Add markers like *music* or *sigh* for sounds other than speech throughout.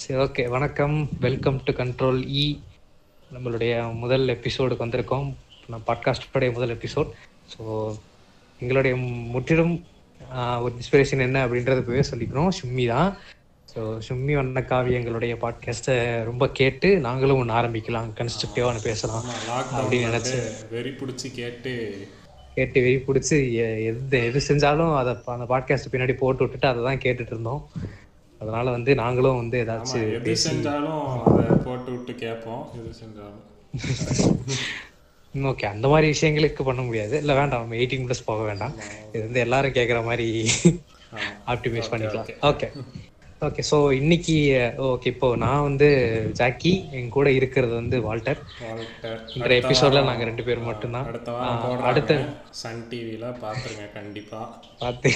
சரி ஓகே வணக்கம். Welcome to control இ நம்மளுடைய முதல் எபிசோடுக்கு வந்திருக்கோம். நம்ம பாட்காஸ்டோடைய முதல் எபிசோட் ஸோ எங்களுடைய முற்றிலும் ஒரு இன்ஸ்பிரேஷன் என்ன அப்படின்றத போய் சொல்லிக்கிறோம். ஷும்மி தான். ஸோ ஷும்மி வண்ணக்காவி எங்களுடைய பாட்காஸ்ட்டை ரொம்ப கேட்டு நாங்களும் ஒன்று ஆரம்பிக்கலாம். கன்ஸ்ட்ரக்டிவாக பேசலாம் அப்படின்னு வந்து வெறி பிடிச்சி கேட்டு கேட்டு வெறி பிடிச்சி எது எது செஞ்சாலும் அதை அந்த பாட்காஸ்ட் பின்னாடி போட்டு விட்டுட்டு அதை தான் கேட்டுட்டு இருந்தோம். அதனால வந்து நாங்களும் வந்து ஏதாச்சும் எது செஞ்சாலும் அதை போட்டு விட்டு கேட்போம். எது செஞ்சாலும். ஓகே அந்த மாதிரி விஷயங்களுக்கு பண்ண முடியாது. இல்ல வேண்டாம். நம்ம எயிட்டீன் ப்ளஸ் போக வேண்டாம். இது வந்து எல்லாரும் கேட்குற மாதிரி ஆப்டிமைஸ் பண்ணிக்கலாம். ஓகே ஓகே ஸோ இன்னைக்கு ஓகே இப்போ நான் வந்து ஜாக்கி என் கூட இருக்கிறது வந்து வால்டர். இந்த எபிசோட்ல நாங்க ரெண்டு பேரும் மட்டும்தான். அடுத்த போடுறாங்க. சன் டிவில பாத்துருங்க கண்டிப்பா. பார்த்து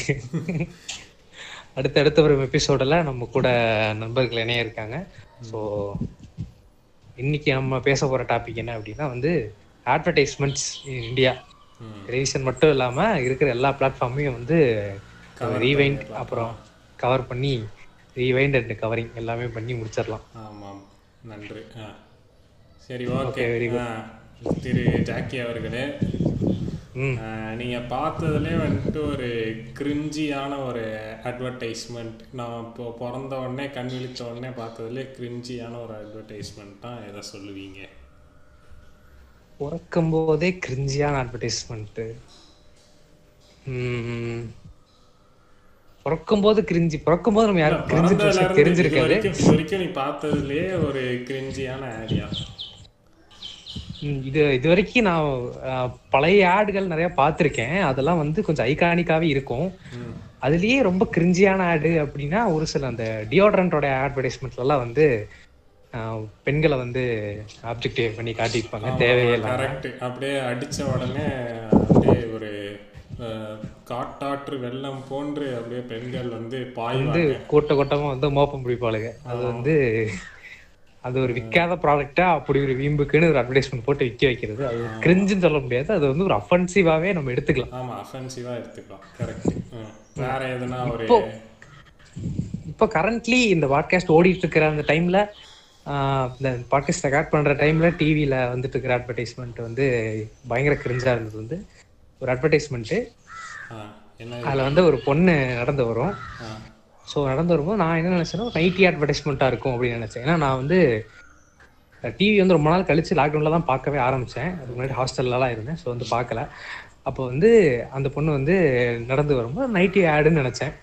அடுத்த அடுத்த ஒரு எபிசோடில் நம்ம கூட நண்பர்கள் இணைய இருக்காங்க ஸோ இன்னைக்கு நம்ம பேச போற டாபிக் என்ன அப்படின்னா வந்து அட்வர்டைஸ்மெண்ட்ஸ் இன் இந்தியா. டெலிவிஷன் மட்டும் இல்லாம இருக்கிற எல்லா பிளாட்ஃபார்மையும் வந்து ரீவைண்ட் அப்புறம் கவர் பண்ணி ரீவைண்ட் அண்ட் கவரிங் எல்லாமே பண்ணி முடிச்சிடலாம். ஆமாம். நன்றி. சரி ஓகே. திரு ஜாக்கி அவர்களே. ம். ஆ, நீங்க பார்த்ததுலே வந்துட்டு ஒரு கிரிஞ்சியான ஒரு அட்வர்டைஸ்மெண்ட் நான் இப்போ பிறந்த உடனே கண் விழிச்ச உடனே பார்த்ததுலே கிரிஞ்சியான ஒரு அட்வர்டைஸ்மெண்ட் தான் எதை சொல்லுவீங்க. பிறக்கும் போதே கிரிஞ்சியான அட்வர்டைஸ்மெண்ட் பிறக்கும் போது கிரிஞ்சி பிறக்கும் போது நம்ம யாரும் கிரிஞ்சி தெரிஞ்சிருக்காது. வரைக்கும் நீ பார்த்ததுலயே ஒரு கிரிஞ்சியான ம், இது இது வரைக்கும் நான் பழைய ஆடுகள் நிறைய பார்த்துருக்கேன். அதெல்லாம் வந்து கொஞ்சம் ஐகானிக்காவே இருக்கும். அதுலயே ரொம்ப கிரிஞ்சியான ஆடு அப்படின்னா ஒரு சில அந்த டியோட்ரண்டோட அட்வர்டைஸ்மெண்ட்ல எல்லாம் வந்து பெண்களை வந்து ஆப்ஜெக்டிவ் பண்ணி காட்டியிருப்பாங்க. தேவையே இல்லாம கரெக்ட் அப்படியே அடிச்ச உடனே அப்படியே ஒரு காட்டாற்று வெள்ளம் போன்று அப்படியே பெண்கள் வந்து பாய்வாங்க. கூட்ட கூட்டமா வந்து மோப்பம் பிடிப்பாளுங்க. அது வந்து அது ஒரு விற்காத ப்ராடக்டா அப்படி ஒரு வீம்புக்குன்னு ஒரு அட்வர்டைஸ்மெண்ட் போட்டு விற்க வைக்கிறது. அது கிரிஞ்சுன்னு சொல்ல முடியாது. அது வந்து ஒரு அஃபென்சிவாவே நம்ம எடுத்துக்கலாம். ஆமா அஃபென்சிவா எடுத்துக்கலாம். கரெக்ட் வேற எதுனா ஒரு இப்போ கரண்ட்லி இந்த பாட்காஸ்ட் ஓடிட்டு இருக்கிற அந்த டைம்ல இந்த பாட்காஸ்ட் ரெக்கார்ட் பண்ற டைம்ல டிவியில வந்துட்டு இருக்கிற அட்வர்டைஸ்மெண்ட் வந்து பயங்கர கிரிஞ்சா இருந்தது வந்து. ஒரு அட்வர்டைஸ்மெண்ட் அதுல வந்து ஒரு பொண்ணு நடந்து வரும். ஸோ நடந்து வரும்போது நான் என்ன நினைச்சேன்னா நைட்டி அட்வர்டைஸ்மெண்ட்டாக இருக்கும் அப்படின்னு நினைச்சேன். ஏன்னா நான் வந்து டிவி வந்து ரொம்ப நாள் கழிச்சு லாக்டவுனில் தான் பார்க்கவே ஆரம்பித்தேன் அதுக்கு முன்னாடி ஹாஸ்டல்லலாம் இருந்தேன். ஸோ வந்து பார்க்கல. அப்போ வந்து அந்த பொண்ணு வந்து நடந்து வரும்போது நைட்டி ஆடுன்னு நினச்சேன்.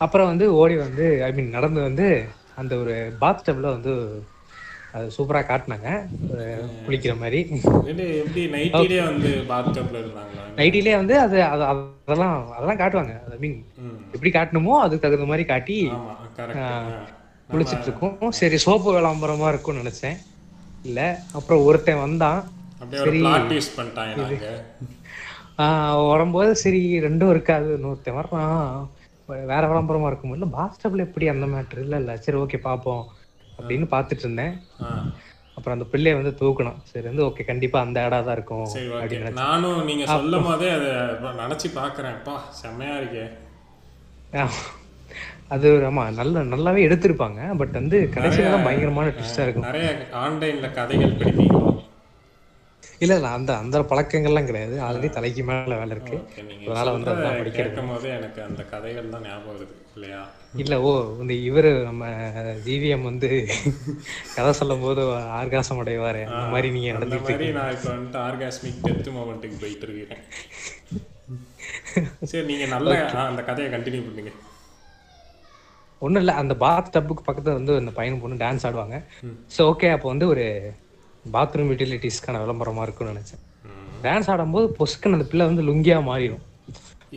அப்புறம் வந்து ஓடி வந்து ஐ மீன் நடந்து வந்து அந்த ஒரு பாத் டப்ல வந்து அது சூப்பராக காட்டினாங்க. குளிக்கிற மாதிரி. நைட்டிலே வந்து அது அது- அதெல்லாம் அதெல்லாம் காட்டுவாங்க. ஐ மீன் எப்படி காட்டணுமோ அதுக்கு தகுந்த மாதிரி காட்டி குளிச்சிட்டு இருக்கோம் சரி சோப்பு விளம்பரமா இருக்கும்னு நினைச்சேன். இல்ல அப்புறம் ஒருத்தன் வந்தான். ஆஹ் வரும்போது சரி ரெண்டும் இருக்காது. இன்னொருத்தன் வர்றான். வேற விளம்பரமா இருக்கும்? இல்ல பாஸ்டப்ல எப்படி அந்த மேட்ரு இல்ல இல்ல. சரி ஓகே பாப்போம். அப்படின்னு பாத்துட்டு இருந்தேன் அப்புறம் அந்த பிள்ளைய வந்து தூக்கணும். சரி வந்து ஓகே கண்டிப்பா அந்த இடம் தான் இருக்கும் அப்படின்னு நானும் நீங்க சொல்லும் போதே அதை நினைச்சு பாக்குறேன் பா செம்மையா இருக்கே. அது ஆமா நல்ல நல்லாவே எடுத்திருப்பாங்க. பட் வந்து கடைசியில தான் பயங்கரமான ட்விஸ்டா இருக்கும். நிறைய ஆன்லைன்ல கதைகள் படிப்பீங்களோ? இல்ல இல்ல அந்த அந்த பழக்கங்கள்லாம் கிடையாது. ஆல்ரெடி தலைக்கு மேல வேலை இருக்கு. அதனால வந்து அதான் படிக்கிறது. போதே எனக்கு அந்த கதைகள் தான் ஞாபகம் வருது. இல்லையா? இல்ல ஓ இந்த இவரு நம்ம ஜிவிஎம் வந்து கதை சொல்லும் போது ஆர்காசம் அடைவாரு அந்த மாதிரி நீங்க நடந்துட்டு மாதிரி நான் இப்போ வந்துட்டு ஆர்காஸ்மிக் டெத் மொமெண்ட்டுக்கு போயிட்டு இருக்கிறேன் சரி நீங்க நல்ல அந்த கதையை கண்டினியூ பண்ணுங்க. ஒண்ணும் இல்ல அந்த பாத் டப்புக்கு பக்கத்துல வந்து அந்த பையன் பொண்ணு டான்ஸ் ஆடுவாங்க. சோ ஓகே அப்போ வந்து ஒரு பாத்ரூம் யூட்டிலிட்டிஸ்க்கான விளம்பரமா இருக்கும்னு நினைச்சேன். டான்ஸ் ஆடும்போது பொசுக்குன்னு அந்த பிள்ளை வந்து லுங்கியா மாறிடும்.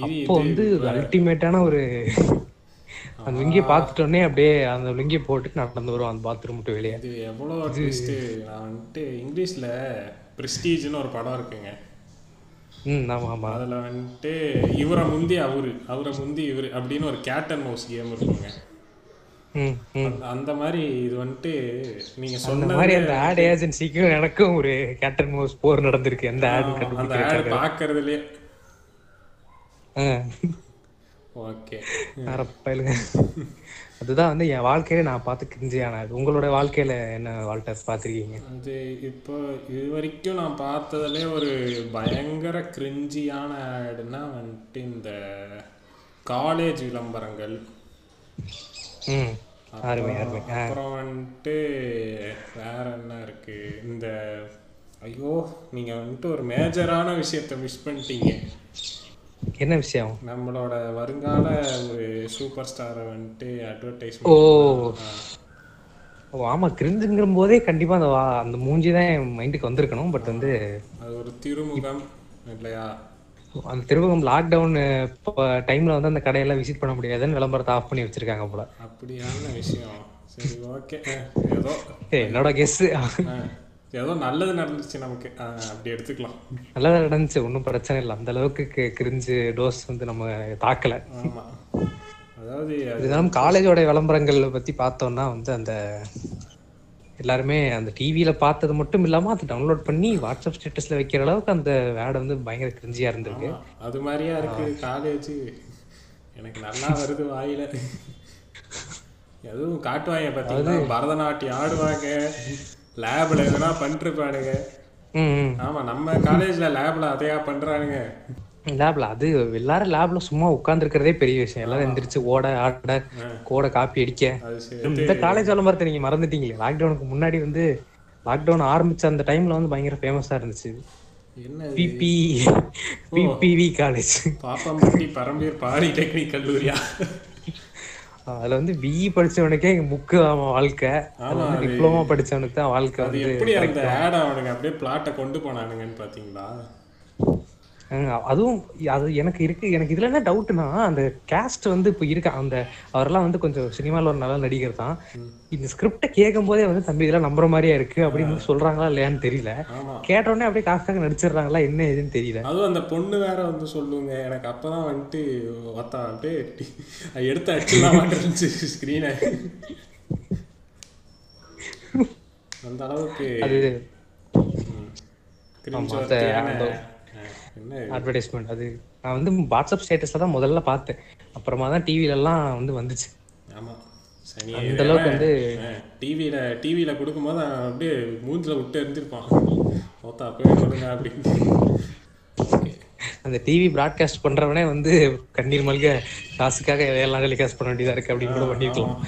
அப்போ வந்து அல்டிமேட்டான ஒரு அந்த லுங்கியை பார்த்துட்டோன்னே அப்படியே அந்த லுங்கியை போட்டுட்டு நடந்து வருவோம் அந்த பாத்ரூம் விட்டு வெளியே. இது எவ்வளோ நான் வந்துட்டு இங்கிலீஷ்ல பிரஸ்டீஜ்னு ஒரு படம் இருக்குங்க. ம் ஆமா ஆமா. அதுல வந்துட்டு இவரை முந்தி அவரு அவரை முந்தி இவரு அப்படின்னு ஒரு கேட் அண்ட் மவுஸ் கேம் இருக்குங்க. அந்த- மாதிரி இது வந்துட்டு நீங்க சொன்ன மாதிரி அந்த ஆட் ஏஜென்சிக்கும் எனக்கும் ஒரு கேப்டன் மோஸ் போர் நடந்திருக்கு. எந்த ஆடு அந்த ஆட் பாக்குறதுலயே ஆ. ஓகே. அரப்பயலுங்க அதுதான் வந்து என் வாழ்க்கையில நான் பார்த்து கிரிஞ்சியான உங்களோட வாழ்க்கையில என்ன வால்டர் பார்த்துருக்கீங்க? அது இப்போ இது வரைக்கும் நான் பார்த்ததுலே ஒரு பயங்கர கிரிஞ்சியான ஆடுனா வந்துட்டு இந்த காலேஜ் விளம்பரங்கள். அப்புறம் வந்துட்டு வேற என்ன இருக்கு? இந்த ஐயோ நீங்க வந்துட்டு ஒரு மேஜரான விஷயத்த மிஸ் பண்ணிட்டீங்க. என்ன விஷயம்? நம்மளோட வருங்கால ஒரு சூப்பர் ஸ்டாரை வந்துட்டு ஓ. அட்வர்டைஸ்மெண்ட் ஓ ஆமா கிரிஞ்சுங்கிற போதே கண்டிப்பா அந்த அந்த மூஞ்சி தான் என் மைண்டுக்கு வந்திருக்கணும் பட் வந்து அது ஒரு திருமுகம் இல்லையா? அந்த திருவகம் லாக்டவுன் டைம்ல வந்து அந்த கடையெல்லாம் விசிட் பண்ண முடியாதுன்னு விளம்பரத்தை ஆஃப் பண்ணி வச்சிருக்காங்க போல. அப்படியான விஷயம். சரி ஓகே ஏதோ. என்னோட கெஸ் ஏதோ நல்லது நடந்துச்சு நமக்கு. அப்படி எடுத்துக்கலாம். நல்லா நடந்துச்சு. ஒன்றும் பிரச்சனை இல்லை. அந்த அளவுக்கு கிரிஞ்சு டோஸ் வந்து நம்ம தாக்கல. அதாவது அது இருந்தாலும் காலேஜோட விளம்பரங்கள் பத்தி பார்த்தோம்னா வந்து அந்த எல்லாருமே அந்த டிவியில பார்த்தது மட்டும் இல்லாம அதை டவுன்லோட் பண்ணி வாட்ஸ்அப் ஸ்டேட்டஸ்ல வைக்கிற அளவுக்கு அந்த வேட் வந்து பயங்கர கிரிஞ்சியா இருந்திருக்கு. அது மாதிரியா இருக்கு காலேஜ் எனக்கு நல்லா வருது வாயில. *laughs* எதுவும் காட்டுவாங்க பார்த்தீங்களா பரதநாட்டியம் ஆடுவாங்க. லேப்ல எதனா பண்ணிருப்பானுங்க ஆமா நம்ம காலேஜ்ல லேப்ல அதையா பண்றானுங்க. லேப்ல அது எல்லாரும் லேப்ல சும்மா உட்கார்ந்துருக்கிறதே பெரிய விஷயம். எல்லாரும் எந்திரிச்சு ஓட ஆட கோட காப்பி அடிக்க. இந்த காலேஜ் விளம்பரத்தை நீங்க மறந்துட்டீங்களே. லாக்டவுனுக்கு முன்னாடி வந்து லாக்டவுன் ஆரம்பிச்ச அந்த டைம்ல வந்து பயங்கர ஃபேமஸா இருந்துச்சு? PP PPV college Pappampatti Parambir polytechnic கல்லூரியா? அதுல வந்து பிஇ படிச்சவனுக்கே இங்க முக்கு அவன் வாழ்க்கை. டிப்ளமோ படிச்சவனுக்கு தான் வாழ்க்கை வந்து எப்படி அந்த ஆட் அவனுங்க அப்படியே பிளாட்டை கொண்டு போனானுங்கன்னு பாத்தீங்களா? அதுவும் அது எனக்கு இருக்கு. எனக்கு இதுல என்ன டவுட்னா அந்த கேஸ்ட் வந்து இப்போ இருக்க அந்த அவரெல்லாம் வந்து கொஞ்சம் சினிமால ஒரு நல்ல நடிகர் தான். இந்த ஸ்கிரிப்டை கேட்கும் போதே வந்து தம்பி இதெல்லாம் நம்புற மாதிரியா இருக்கு? அப்படின்னு சொல்றாங்களா இல்லையான்னு தெரியல. ஆமா. கேட்ட உடனே அப்படியே காசுக்காக நடிச்சிடுறாங்களா என்ன ஏதுன்னு தெரியல. அதுவும் அந்த பொண்ணு வேற வந்து சொல்லுங்க எனக்கு அப்பதான் வந்துட்டு ஒத்தா அப்படியே டி- அது எடுத்து அடிச்சுலாம் இருந்துச்சு ஸ்க்ரீனை அந்த அளவுக்கு அட்வர்டைஸ்மெண்ட் அது நான் வந்து வாட்ஸ்அப் ஸ்டேட்டஸ்ல தான் முதல்ல பார்த்தேன். அப்புறமா தான் டிவில எல்லாம் வந்து வந்துச்சு. ஆமா. சனி அந்த அளவுக்கு வந்து டிவியில டிவியில கொடுக்கும்போது அப்படியே மூஞ்சில விட்டு எரிஞ்சிருப்பான். ஒத்தா போய் கொடுங்க அப்படின்னு. அந்த டிவி பிராட்காஸ்ட் பண்றவனே வந்து கண்ணீர் மல்க காசுக்காக எல்லாம் டெலிகாஸ்ட் பண்ண வேண்டியதா இருக்கு அப்படின்னு கூட பண்ணிருக்கலாம்.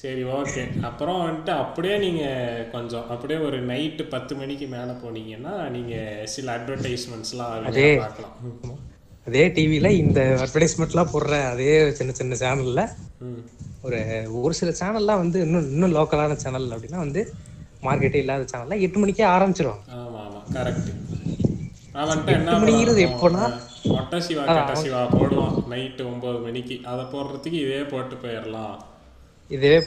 சரி ஓகே அப்புறம் வந்துட்டு அப்படியே நீங்கள் கொஞ்சம் அப்படியே ஒரு நைட்டு பத்து மணிக்கு மேலே போனீங்கன்னா நீங்கள் சில அட்வர்டைஸ்மெண்ட்ஸ்லாம் பார்க்கலாம். அதே டிவில இந்த அட்வர்டைஸ்மெண்ட்லாம் போடுற அதே சின்ன சின்ன சேனல்ல ஒரு ஒரு சில சேனல்லாம் வந்து இன்னும் இன்னும் லோக்கலான சேனல் அப்படின்னா வந்து மார்க்கெட்டே இல்லாத சேனல்ல எட்டு மணிக்கே ஆரம்பிச்சிருவாங்க. ஆமாம் ஆமாம் கரெக்ட் வந்துட்டு என்ன மணிங்கிறது? ஆ, மொட்டை சிவா கெட்ட சிவா போடுவான். நைட்டு ஒம்பது மணிக்கு. அதை போடுறதுக்கு இதே போட்டு போயிடலாம். இதுவே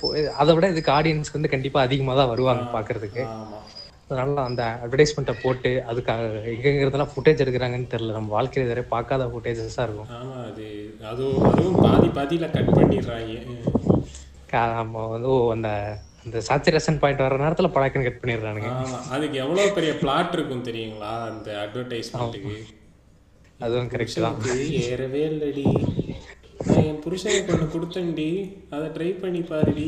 அதை விட இதுக்கு ஆடியன்ஸ்க்கு வந்து கண்டிப்பா அதிகமா தான் வருவாங்க பாக்குறதுக்கு. ஆமாம் அதனால அந்த அட்வர்டைஸ்மெண்ட்டை போட்டு அதுக்காக எங்கெங்கிறதெல்லாம் ஃபுட்டேஜ் எடுக்கிறாங்கன்னு தெரியல. நம்ம வாழ்க்கையில இதுவரை பார்க்காத ஃபுட்டேஜஸாக இருக்கும். ஆமாம் அது அதுவும் அதுவும் பாதி பாதியில் கட் பண்ணிடுறாங்க. நம்ம வந்து அந்த அந்த சாச்சுரேஷன் பாயிண்ட் வர நேரத்துல பழக்கம் கட் பண்ணிடுறானுங்க. அதுக்கு எவ்வளவு பெரிய பிளாட் இருக்கும் தெரியுங்களா? அந்த அட்வர்டைஸ்மெண்ட்டுக்கு அதுவும் கரெக்ட் தான். ஏறவே இல்லடி. நான் என் புருஷனுக்கு ஒன்று கொடுத்தேன்டி. அதை ட்ரை பண்ணி பாருடி.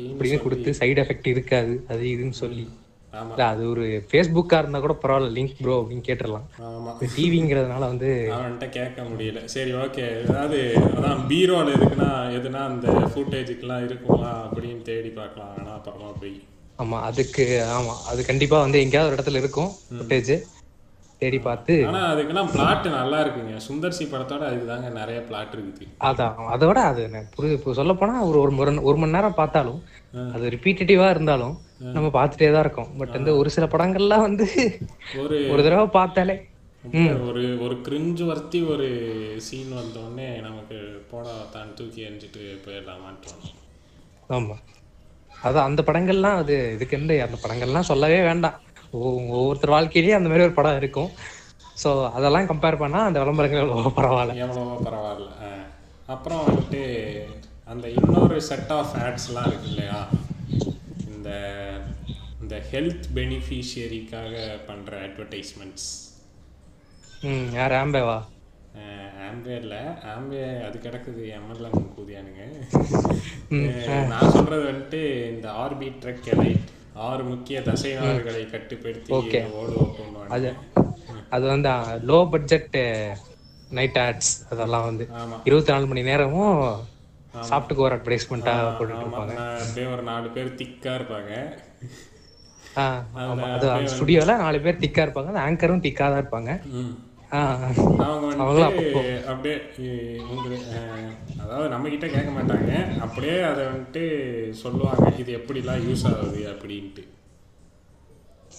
அப்படின்னு கொடுத்து சைடு எஃபெக்ட் இருக்காது. அது இதுன்னு சொல்லி. அது ஒரு ஃபேஸ்புக்கா இருந்தா கூட பரவாயில்ல. லிங்க் ப்ரோ அப்படின்னு கேட்டுடலாம். ஆமா. டிவிங்கிறதுனால வந்து அவன்கிட்ட கேட்க முடியல. சரி ஓகே ஏதாவது அதான் பீரோல எதுக்குன்னா எதுனா அந்த ஃபுட்டேஜுக்கெல்லாம் இருக்குமா அப்படின்னு தேடி பார்க்கலாம். வேணா அப்புறமா போய். ஆமா அதுக்கு ஆமா. அது கண்டிப்பா வந்து எங்கேயாவது ஒரு இடத்துல இருக்கும் ஃபுட்டேஜ் தேடி பார்த்து ஆனா அதுக்கெல்லாம் பிளாட் நல்லா இருக்குங்க. சுந்தர்சி படத்தோட அதுதாங்க நிறைய பிளாட் இருக்குது. அதான் அதோட அது புரியுது. சொல்ல போனா ஒரு ஒரு ஒரு மணி நேரம் பார்த்தாலும் அது ரிப்பீட்டேட்டிவா இருந்தாலும் நம்ம பார்த்துட்டே தான் இருக்கோம். பட் வந்து ஒரு சில படங்கள்லாம் வந்து ஒரு ஒரு தடவை பார்த்தாலே ஒரு ஒரு கிரிஞ்சு வர்த்தி ஒரு சீன் வந்தோடனே நமக்கு போடா தான் தூக்கி எறிஞ்சிட்டு போயிடலாமான்னு தோணும் ஆமா. அதான் அந்த படங்கள்லாம் அது இதுக்கு அந்த படங்கள்லாம் சொல்லவே வேண்டாம். ஒவ்வொருத்தர் வாழ்க்கையிலேயே அந்த மாதிரி ஒரு படம் இருக்கும். ஸோ அதெல்லாம் கம்பேர் பண்ணா அந்த விளம்பரங்கள் எவ்வளவோ பரவாயில்ல. எவ்வளவோ பரவாயில்ல. அப்புறம் வந்துட்டு அந்த இன்னொரு செட் ஆஃப் ஆட்ஸ்லாம் இருக்கு இல்லையா? இந்த இந்த ஹெல்த் பெனிஃபிஷியரிக்காக பண்ணுற அட்வர்டைஸ்மெண்ட்ஸ் ம் யார் ஆம்பேவா ஆம்பேல ஆம்பே அது கிடக்குது. எம்எல்எம் கூதியானுங்க. நான் சொல்றது வந்துட்டு இந்த ஆர்பி ட்ரக் எலைட் ஆறு முக்கிய தசை நார்களை கட்டுப்படுத்தி கொண்டு அது அது வந்து லோ பட்ஜெட் நைட் ஆட்ஸ் அதெல்லாம் வந்து இருபத்தி நாலு மணி நேரமும் சாப்பிட்டுக்கு ஒரு அட்வர்டைஸ்மெண்ட்டா போட்டுட்டு இருப்பாங்க. அப்படியே ஒரு நாலு பேர் திக்கா இருப்பாங்க. ஆ, அது அந்த ஸ்டுடியோல நாலு பேர் டிக்கா இருப்பாங்க. ஆங்கரும் டிக்கா தான் இருப்பாங்க. அவங்க வந்துட்டு அப்படியே உங்களுக்கு அதாவது நம்ம கிட்ட கேட்க மாட்டாங்க. அப்படியே அதை வந்துட்டு சொல்லுவாங்க இது எப்படிலாம் யூஸ் ஆகுது? அப்படின்ட்டு.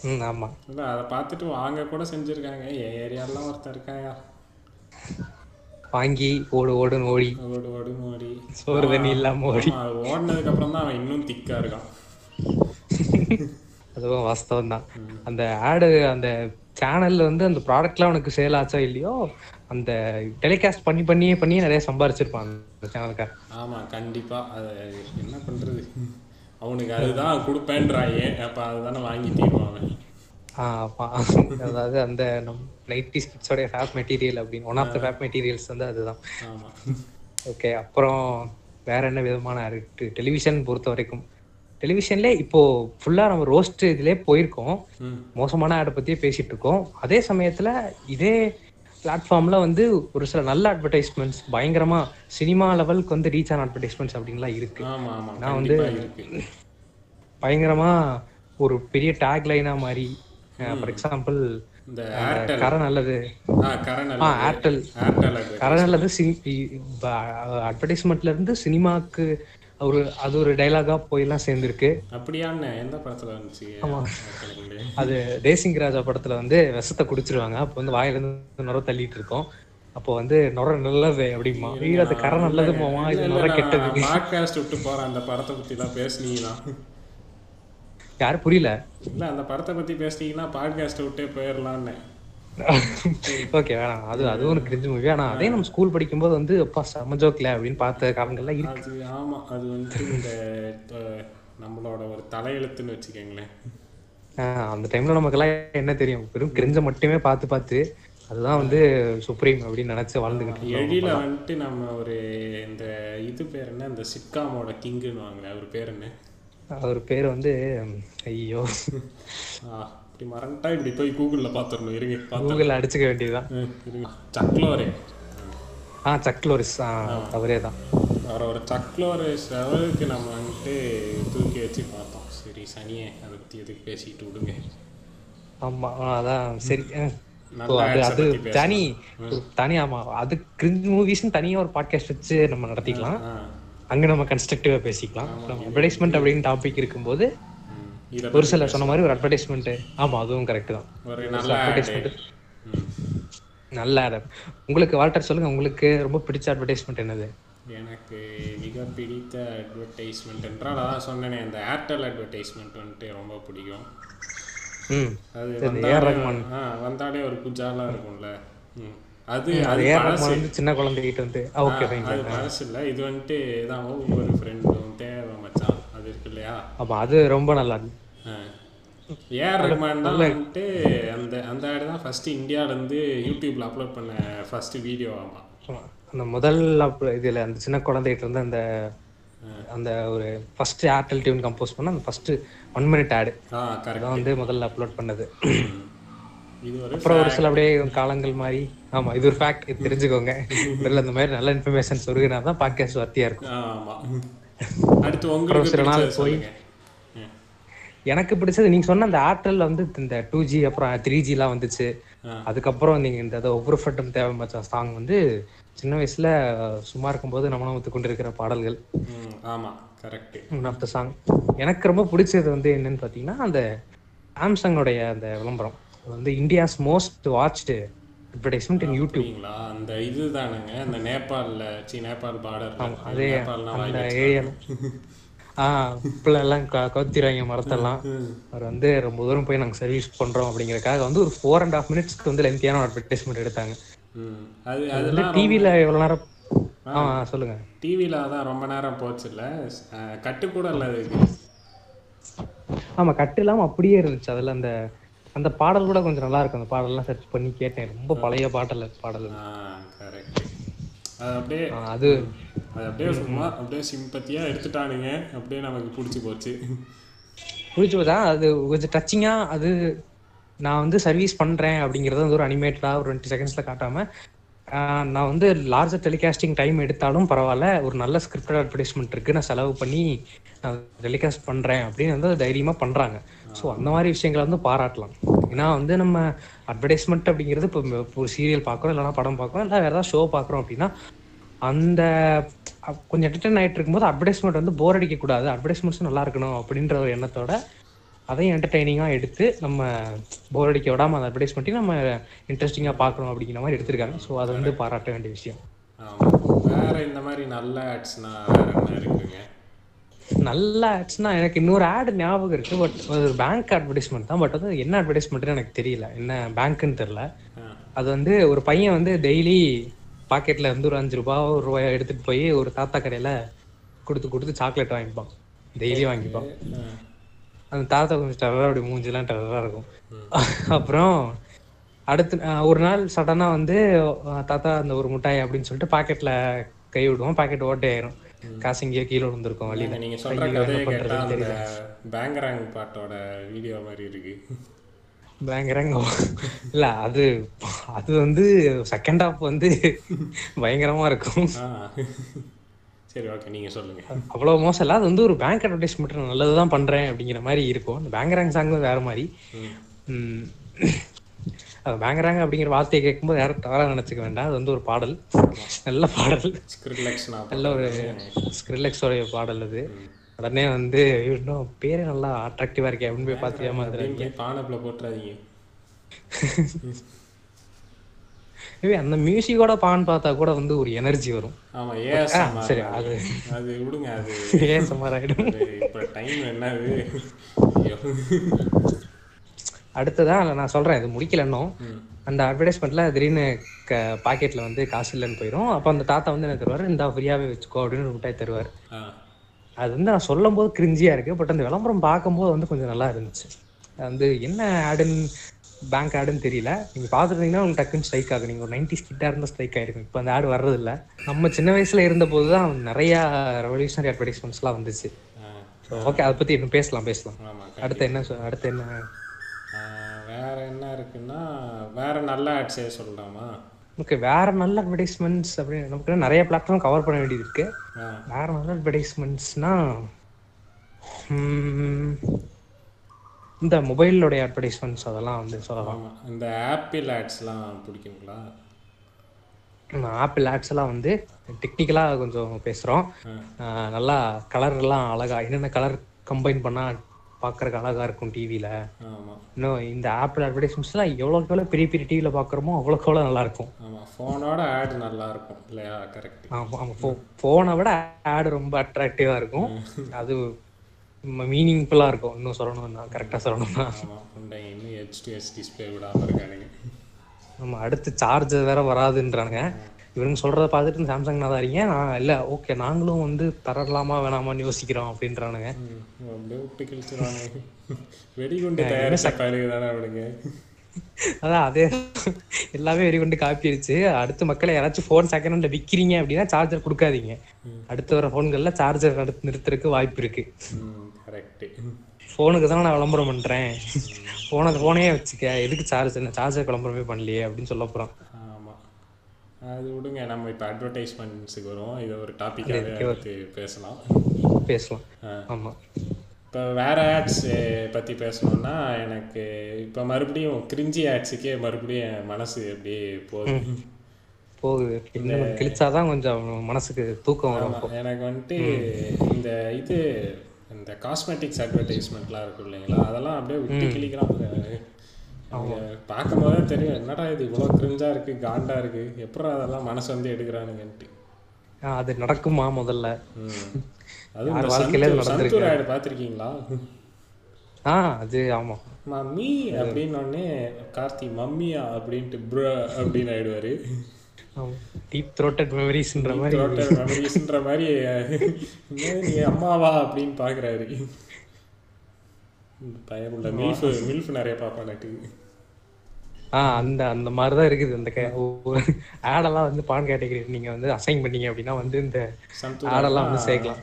ம் ஆமா. இல்லை அதை பார்த்துட்டு வாங்க கூட செஞ்சுருக்காங்க. என் ஏரியாலாம் ஒருத்தன் இருக்காங்க வாங்கி ஓடு ஓடுன்னு ஓடி ஓடு ஓடு ஓடி சோறு தண்ணி இல்லாம ஓடி ஓடினதுக்கு அப்புறம் தான் அவன் இன்னும் திக்கா இருக்கான். அதுவும் வாஸ்தவம் தான் அந்த ஆடு அந்த சேனல்ல வந்து அந்த ப்ராடக்ட்லாம் உனக்கு சேல் ஆச்சோ இல்லையோ அந்த டெலிகாஸ்ட் பண்ணி பண்ணியே பண்ணியே நிறைய சம்பாரிச்சிருப்பான் அந்த சேனலுக்கார ஆமா கண்டிப்பா. அது என்ன பண்றது? அவனுக்கு அதுதான் கொடுப்பேன்றாயே அப்ப அதுதானே வாங்கி ஆமா. அதாவது அந்த நம் நைன்டி ஸ்கிட்ஸோடைய ஃபேப் மெட்டீரியல் அப்படின்னு one of the fab materials வந்து அதுதான். ஓகே அப்புறம் வேற என்ன விதமான டெலிவிஷன் பொறுத்த வரைக்கும். டெலிவிஷன்ல இப்போ ஃபுல்லா நம்ம ரோஸ்ட் இதுலயே போயிருக்கோம். மோசமான ஆடை பத்தியே பேசிட்டு இருக்கோம். அதே சமயத்துல இதே பிளாட்ஃபார்ம்ல வந்து ஒரு சில நல்ல அட்வர்டைஸ்மெண்ட்ஸ் பயங்கரமா சினிமா லெவலுக்கு வந்து ரீச் ஆன அட்வர்டைஸ்மெண்ட்ஸ் அப்படின்லாம் இருக்கு. நான் வந்து பயங்கரமா ஒரு பெரிய டேக் லைனா மாதிரி ஃபார் எக்ஸாம்பிள் கரை நல்லது. ஏர்டெல் கரை நல்லது. அட்வர்டைஸ்மெண்ட்ல இருந்து சினிமாக்கு ஒரு அது ஒரு டைலாகா போயெல்லாம் சேர்ந்துருக்கு. அப்படியான்னு எந்த படத்துல வந்துச்சு? ஏர்டெல்லுடைய? அது தேசிங் ராஜா படத்துல வந்து விஷத்தை குடிச்சிருவாங்க. அப்போ வந்து வாயில இருந்து நுர தள்ளிட்டு இருக்கோம். அப்போ வந்து நுர நல்லது அப்படிமா ஐயோ அது கரை நல்லது போமா இல்ல, இது நுர கெட்டது. பாட்காஸ்ட் விட்டு போறேன். அந்த படத்தை பத்தி எல்லாம் பேசுனீங்கன்னா யாரும் புரியல. இல்ல அந்த படத்தை பத்தி பேசுனீங்கன்னா பாட்காஸ்ட் விட்டே போயிடலான்னு *laughs* ஓகே வேணாம். அது அதுவும் ஒரு கிரிஞ்சு மூவி ஆனா அதே நம்ம ஸ்கூல் படிக்கும்போது வந்து அப்பா செம்ம ஜோக்ல அப்படின்னு பார்த்த காரணங்கள்லாம் இருக்கு. ஆமா அது வந்து இந்த நம்மளோட ஒரு தலையெழுத்துன்னு வச்சுக்கோங்களேன். அந்த டைம்ல நமக்கெல்லாம் என்ன தெரியும்? வெறும் கிரிஞ்ச மட்டுமே பார்த்து பார்த்து அதுதான் வந்து சுப்ரீம் அப்படின்னு நினைச்சு வாழ்ந்துகிட்டு இருந்தோம். எழில வந்துட்டு நம்ம ஒரு இந்த இது பேர் என்ன? இந்த சிட்காமோட கிங்குன்னு வாங்களே அவர் பேர் என்ன? அவர் பேர் வந்து ஐயோ. ஆ இப்படி மறந்துட்டா இப்படி போய் கூகுள்ல பாத்துடணும் இருங்க பாத்து கூகுள் அடிச்சுக்க வேண்டியதுதான். இருங்க. சக்லோரே ஆ சக்லோரிஸ் அவரே தான் அவரை ஒரு சக்லோரே செவலுக்கு நம்ம வந்துட்டு தூக்கி வச்சு பார்த்தோம். சரி சனியே அதை பத்தி எதுக்கு பேசிட்டு விடுங்க. ஆமா ஆ, அதான் சரி. அது. தனி தனி ஆமா அது கிரிஞ்ச் மூவிஸ்னு தனியா ஒரு பாட்காஸ்ட் வச்சு நம்ம நடத்திக்கலாம். அங்க நம்ம கன்ஸ்ட்ரக்டிவா பேசிக்கலாம். அட்வர்டைஸ்மெண்ட் அப்படின்னு டாபிக் இருக்கும்போது ஒரு சில சொன்ன மாதிரி ஒரு அட்வர்டைஸ்மெண்ட் ஆமா அதுவும் கரெக்ட் தான். ஒரு நல்ல உங்களுக்கு வால்டர் சொல்லுங்க உங்களுக்கு ரொம்ப பிடிச்ச அட்வர்டைஸ்மெண்ட் என்னது? எனக்கு மிக பிடித்த அட்வர்டைஸ்மெண்ட் என்றால் அதான் சொன்னேனே அந்த ஏர்டெல் அட்வர்டைஸ்மெண்ட் வந்துட்டு ரொம்ப பிடிக்கும். அது ஆ வந்தாலே ஒரு குஜாலா இருக்கும்ல. அது அது சின்ன குழந்தைகிட்ட வந்து ஓகே அது பழசு இல்லை. இது வந்துட்டு இதான் ஒவ்வொரு ஃப்ரெண்டும் தேவை மச்சான். அது இருக்கு இல்லையா? ஆமா அது ரொம்ப நல்லா இருக்கு. ஏஆர் ரஹ்மான் தான் வந்துட்டு அந்த அந்த ஆடு தான் ஃபர்ஸ்ட் இந்தியாவிலேருந்து யூடியூப்ல அப்லோட் பண்ண ஃபர்ஸ்ட் வீடியோ ஆமாம் ஆமா. அந்த முதல் இதுல அந்த சின்ன குழந்தைகிட்ட இருந்து அந்த அந்த ஒரு ஃபர்ஸ்ட் ஏர்டெல் டியூன் கம்போஸ் பண்ண அந்த ஃபர்ஸ்ட் ஒன் மினிட் ஆடு. ஆ கரெக்ட் அதான் வந்து முதல்ல அப்லோட் பண்ணது. அப்புறம் ஒரு சில அப்படியே காலங்கள் மாதிரி ஆமா இது ஒரு ஃபேக்ட் இது தெரிஞ்சுக்கோங்க. *laughs* இதுல இந்த மாதிரி நல்ல இன்ஃபர்மேஷன் சொருகினா தான் பாட்காஸ்ட் வர்த்தியா இருக்கும். ஆமா. அடுத்து உங்களுக்கு சில நாள் ம். எனக்கு பிடிச்சது நீங்க சொன்ன அந்த ஏர்டெல் வந்து இந்த டூ ஜி அப்புறம் த்ரீ ஜி எல்லாம் வந்துச்சு. அதுக்கப்புறம் நீங்க இந்த ஒவ்வொரு ஃபட்டும் தேவை மச்சான் சாங் வந்து சின்ன வயசுல சும்மா இருக்கும்போது நம்மளும் ஒத்து கொண்டிருக்கிற பாடல்கள். ஆமா correct one of the song எனக்கு ரொம்ப பிடிச்சது வந்து என்னன்னு பாத்தீங்கன்னா அந்த சாம்சங்கோடைய அந்த விளம்பரம். வந்து India's most watched advertisement in YouTube அப்படிங்களா? அந்த இது தானுங்க அந்த நேபாள்ல சி நேபாள் பார்டர் அதே அந்த ஏரியா ஆஹ் எல்லாம் கவுத்திராங்க மரத்தெல்லாம். அவர் வந்து ரொம்ப தூரம் போய் நாங்க சர்வீஸ் பண்றோம் அப்படிங்கறதுக்காக வந்து ஒரு ஃபோர் அண்ட் ஹாஃப் மினிட்ஸ்க்கு வந்து லென்த்தியான அட்வர்டைஸ்மெண்ட் எடுத்தாங்க. அது டிவில எவ்வளவு நேரம் ஆ. சொல்லுங்க. டிவில அதான் ரொம்ப நேரம் போச்சு இல்ல கட்டு கூட இல்ல ஆமா கட்டு இல்லாம அப்படியே இருந்துச்சு. அதுல அந்த அந்த பாடல் கூட கொஞ்சம் நல்லா இருக்கும். அந்த பாடல்லாம் சர்ச் பண்ணி கேட்டேன். ரொம்ப பழைய பாடல் பாடல் கரெக்ட் அது அப்படியே அது அது அப்படியே சும்மா அப்படியே சிம்பத்தியா எடுத்துட்டானுங்க. அப்படியே நமக்கு பிடிச்சி போச்சு. புரிஞ்சு போதா? அது கொஞ்சம் டச்சிங்கா அது நான் வந்து சர்வீஸ் பண்றேன் அப்படிங்கறத வந்து ஒரு அனிமேட்டடா ஒரு டுவெண்ட்டி செகண்ட்ஸ்ல காட்டாம ஆஹ், நான் வந்து லார்ஜர் டெலிகாஸ்டிங் டைம் எடுத்தாலும் பரவாயில்ல ஒரு நல்ல ஸ்கிரிப்டட் அட்வர்டைஸ்மெண்ட் இருக்கு நான் செலவு பண்ணி நான் டெலிகாஸ்ட் பண்றேன் அப்படின்னு வந்து தைரியமா பண்றாங்க. ஸோ அந்த மாதிரி விஷயங்களை வந்து பாராட்டலாம். ஏன்னா வந்து நம்ம அட்வர்டைஸ்மெண்ட் அப்படிங்கிறது இப்போ ஒரு சீரியல் பார்க்குறோம் இல்லைன்னா படம் பார்க்குறோம் இல்லை வேற ஏதாவது ஷோ பார்க்குறோம் அப்படின்னா அந்த கொஞ்சம் என்டர்டைன் ஆகிட்டு இருக்கும்போது அட்வர்டைஸ்மெண்ட் வந்து போர் அடிக்க கூடாது அட்வர்டைஸ்மெண்ட்ஸ் நல்லா இருக்கணும் அப்படின்ற ஒரு எண்ணத்தோட அதையும் என்டர்டைனிங்காக எடுத்து நம்ம போர் அடிக்க விடாம அந்த அட்வர்டைஸ்மெண்ட்டையும் நம்ம இன்ட்ரெஸ்டிங்காக பார்க்கணும் அப்படிங்கிற மாதிரி எடுத்திருக்காங்க. ஸோ அதை வந்து பாராட்ட வேண்டிய விஷயம். வேற இந்த மாதிரி நல்ல ஆட்ஸ்னா வேற என்ன இருக்குங்க? நல்ல ஆட்ஸ்னா எனக்கு இன்னொரு ஆட் ஞாபகம் இருக்கு. பட் ஒரு பேங்க் அட்வர்டைஸ்மெண்ட் தான். பட் வந்து என்ன அட்வர்டைஸ்மெண்ட்னு எனக்கு தெரியல. என்ன பேங்க்னு தெரியல. அது வந்து ஒரு பையன் வந்து டெய்லி பாக்கெட்ல இருந்து ஒரு அஞ்சு ரூபாய் ஒரு ரூபாய் எடுத்துட்டு போய் ஒரு தாத்தா கடையில கொடுத்து கொடுத்து சாக்லேட் வாங்கிப்பான். டெய்லி வாங்கிப்பான். அந்த தாத்தா கொஞ்சம் டெரரா அப்படி மூஞ்சிலாம் டெரரா இருக்கும். அப்புறம் அடுத்து ஒரு நாள் சடனா வந்து தாத்தா அந்த ஒரு முட்டாய் அப்படின்னு சொல்லிட்டு பாக்கெட்ல கை விடுவோம் பாக்கெட் ஓட்டையாயிரும் காசு இங்கேயோ கீழே விழுந்திருக்கும் வழியில. நீங்க சொல்ற கதையை கேட்டா அந்த பேங்கராங் பாட்டோட வீடியோ மாதிரி இருக்கு. பயங்கரங்க இல்ல அது அது வந்து செகண்ட் ஹாஃப் வந்து பயங்கரமா இருக்கும். சரி ஓகே நீங்க சொல்லுங்க. அவ்வளவு மோசம் இல்ல. அது வந்து ஒரு பேங்க் அட்வர்டைஸ்மெண்ட் நல்லதுதான் பண்றேன் அப்படிங்கிற மாதிரி இருக்கும். அந்த பேங்கராங் சாங் வேற மாதிரி. ம். பேங்கராங் அப்படிங்கிற வார்த்தையை கேட்கும்போது யாரும் தவறா நினைச்சுக்க வேண்டாம். அது வந்து ஒரு பாடல். நல்ல பாடல். நல்ல ஒரு ஸ்கிரிலெக்ஸோடைய பாடல் அது. உடனே வந்து இன்னும் பேரே நல்லா அட்ராக்டிவா இருக்கே அப்படின்னு போய் பார்த்து போய் பானப்புல போட்டுறாதீங்க. *laughs* அந்த மியூசிக்கோட பான் பார்த்தா கூட வந்து ஒரு எனர்ஜி வரும். ஆமா ஏஎஸ் ஆ, சரி, அது- அது விடுங்க அது. *laughs* சுமார் ஆயிடும். அது இப்ப டைம் என்னது? ஐயோ. அடுத்ததா நான் சொல்றேன் இது முடிக்கல இன்னும். ம். அந்த அட்வர்டைஸ்மெண்ட்ல திடீர்னு பாக்கெட்ல வந்து காசு இல்லைன்னு போயிடும் அப்ப அந்த தாத்தா வந்து என்ன தருவாரு? இந்த ஃப்ரீயாவே வச்சுக்கோ அப்படின்னு மிட்டாய் தருவார். அது வந்து நான் சொல்லும் போது கிரிஞ்சியா இருக்கு. பட் அந்த விளம்பரம் பார்க்கும்போது வந்து கொஞ்சம் நல்லா இருந்துச்சு. வந்து என்ன ஆடுன்னு பேங்க் ஆடுன்னு தெரியல. நீங்க பாத்துருந்தீங்கன்னா உங்களுக்கு டக்குன்னு ஸ்ட்ரைக் ஆகும். நீங்க ஒரு நைன்டிஸ் கிட்டா இருந்தா ஸ்ட்ரைக் ஆயிருக்கும். இப்போ அந்த ஆடு வர்றது இல்ல நம்ம சின்ன வயசுல இருந்த போது தான் நிறைய ரெவல்யூஷனரி அட்வர்டைஸ்மெண்ட்ஸ்லாம் வந்துச்சு ஓகே அதை பத்தி இன்னும் பேசலாம் பேசலாம். அடுத்து என்ன அடுத்து என்ன வேற என்ன இருக்குன்னா வேற நல்ல ஆட்ஸே சொல்லலாமா? ஓகே வேற நல்ல அட்வர்டைஸ்மெண்ட்ஸ் அப்படின்னு நமக்கு நிறைய பிளாட்ஃபார்ம் கவர் பண்ண வேண்டியது இருக்கு. வேற நல்ல அட்வர்டைஸ்மெண்ட்ஸ்னா இந்த மொபைலோடைய அட்வர்டைஸ்மெண்ட்ஸ் அதெல்லாம் வந்து சொல்லலாம். இந்த ஆப்பிள் ஆட்ஸ்லாம் பிடிக்குங்களா? ஆப்பிள் ஆட்ஸ் எல்லாம் வந்து டெக்னிக்கலா கொஞ்சம் பேசுறோம். ஆஹ் நல்லா கலர் எல்லாம் அழகா என்னென்ன கலர் கம்பைன் பண்ணா பார்க்கறதுக்கு அழகா இருக்கும் டிவில ஆமா. இன்னும் இந்த ஆப்பிள் அட்வர்டைஸ்மெண்ட்ஸ்லாம் எவ்வளோக்கு எவ்வளோ பெரிய பெரிய டிவியில் பார்க்குறோமோ அவ்வளோக்கு எவ்வளோ நல்லா இருக்கும். ஆமா ஃபோனோட ஆட் நல்லா இருக்கும் இல்லையா? கரெக்ட் ஆமா ஆமா. ஃபோ ஃபோனை விட ஆடு ரொம்ப அட்ராக்டிவா இருக்கும். அது மீனிங்ஃபுல்லா இருக்கும். இன்னும் சொல்லணும்னா கரெக்டா சொல்லணும்னா. இன்னும் ஹெச்டிஎஸ் டிஸ்பிளே விடாம இருக்கானுங்க. நம்ம அடுத்து சார்ஜர் வேற வராதுன்றாங்க இவங்க சொல்றத பார்த்துட்டு சாம்சங் தான் இருக்கீங்க நான் இல்ல ஓகே நாங்களும் வந்து தரலாமா வேணாமான்னு யோசிக்கிறோம் அப்படின்றானுங்க. வெடிகுண்டு அவனுங்க. அதான் அதே எல்லாமே வெறி கொண்டு காப்பி அடிச்சு அடுத்து மக்களை யாராச்சும் ஃபோன் செகண்ட் ஹேண்ட்ல விக்கிறீங்க அப்படின்னா சார்ஜர் கொடுக்காதீங்க. அடுத்து வர ஃபோன்கள்ல சார்ஜர் நிறுத்துறதுக்கு வாய்ப்பு இருக்கு. ஃபோனுக்கு தான் நான் விளம்பரம் பண்றேன். ஃபோனை ஃபோனையே வச்சுக்க எதுக்கு சார்ஜ் என்ன சார்ஜர் விளம்பரமே பண்ணலையே அப்படின்னு சொல்ல ஆமா அது விடுங்க நம்ம இப்போ அட்வர்டைஸ்மெண்ட்ஸுக்கு வரும் இதை ஒரு டாப்பிக்காகவே எடுத்து பேசலாம். பேசலாம். ஆ. ஆமா. இப்போ வேற ஆட்ஸ் பற்றி பேசணும்னா எனக்கு இப்போ மறுபடியும் கிரிஞ்சி ஆட்ஸுக்கே மறுபடியும் மனசு அப்படியே போகுது? போகுது. கிழிச்சாதான் கொஞ்சம் மனசுக்கு தூக்கம் வரும் எனக்கு வந்துட்டு இந்த இது இந்த காஸ்மெட்டிக்ஸ் அட்வர்டைஸ்மெண்ட்லாம் இருக்கும் இல்லைங்களா? அதெல்லாம் அப்படியே விட்டு கிளிக்கிறாங்க பார்க்கும் போதே தெரியும் என்னடா இது இவ்வளோ கிரிஞ்சா இருக்கு காண்டா இருக்கு எப்பறம் அதெல்லாம் மனசு வந்து எடுக்கிறானுங்கன்ட்டு. அது நடக்குமா முதல்ல? *laughs* இந்த வாழ்க்கையில நடந்திருக்கு? பார்த்துருக்கீங்களா? ஆ அது ஆமா. மம்மி அப்படின்னு உடனே கார்த்தி மம்மியா அப்படின்ட்டு ப்ரோ அப்படின்னு ஆயிடுவாரு. டீப் த்ரோட்டட் மெமரிஸ்ன்ற மாதிரி. மெமரிஸ்ன்ற மாதிரி நீ அம்மாவா? அப்படின்னு பாக்குறாரு பயமுள்ள மில்ஃப் மில்ஃப் நிறைய பார்ப்பானாட்டு ஆ அந்த அந்த மாதிரி தான் இருக்குது இந்த ஆடெல்லாம் வந்து பான் கேட்டகரி நீங்க வந்து அசைன் பண்ணீங்க அப்படின்னா வந்து இந்த ஆடெல்லாம் வந்து சேர்க்கலாம்.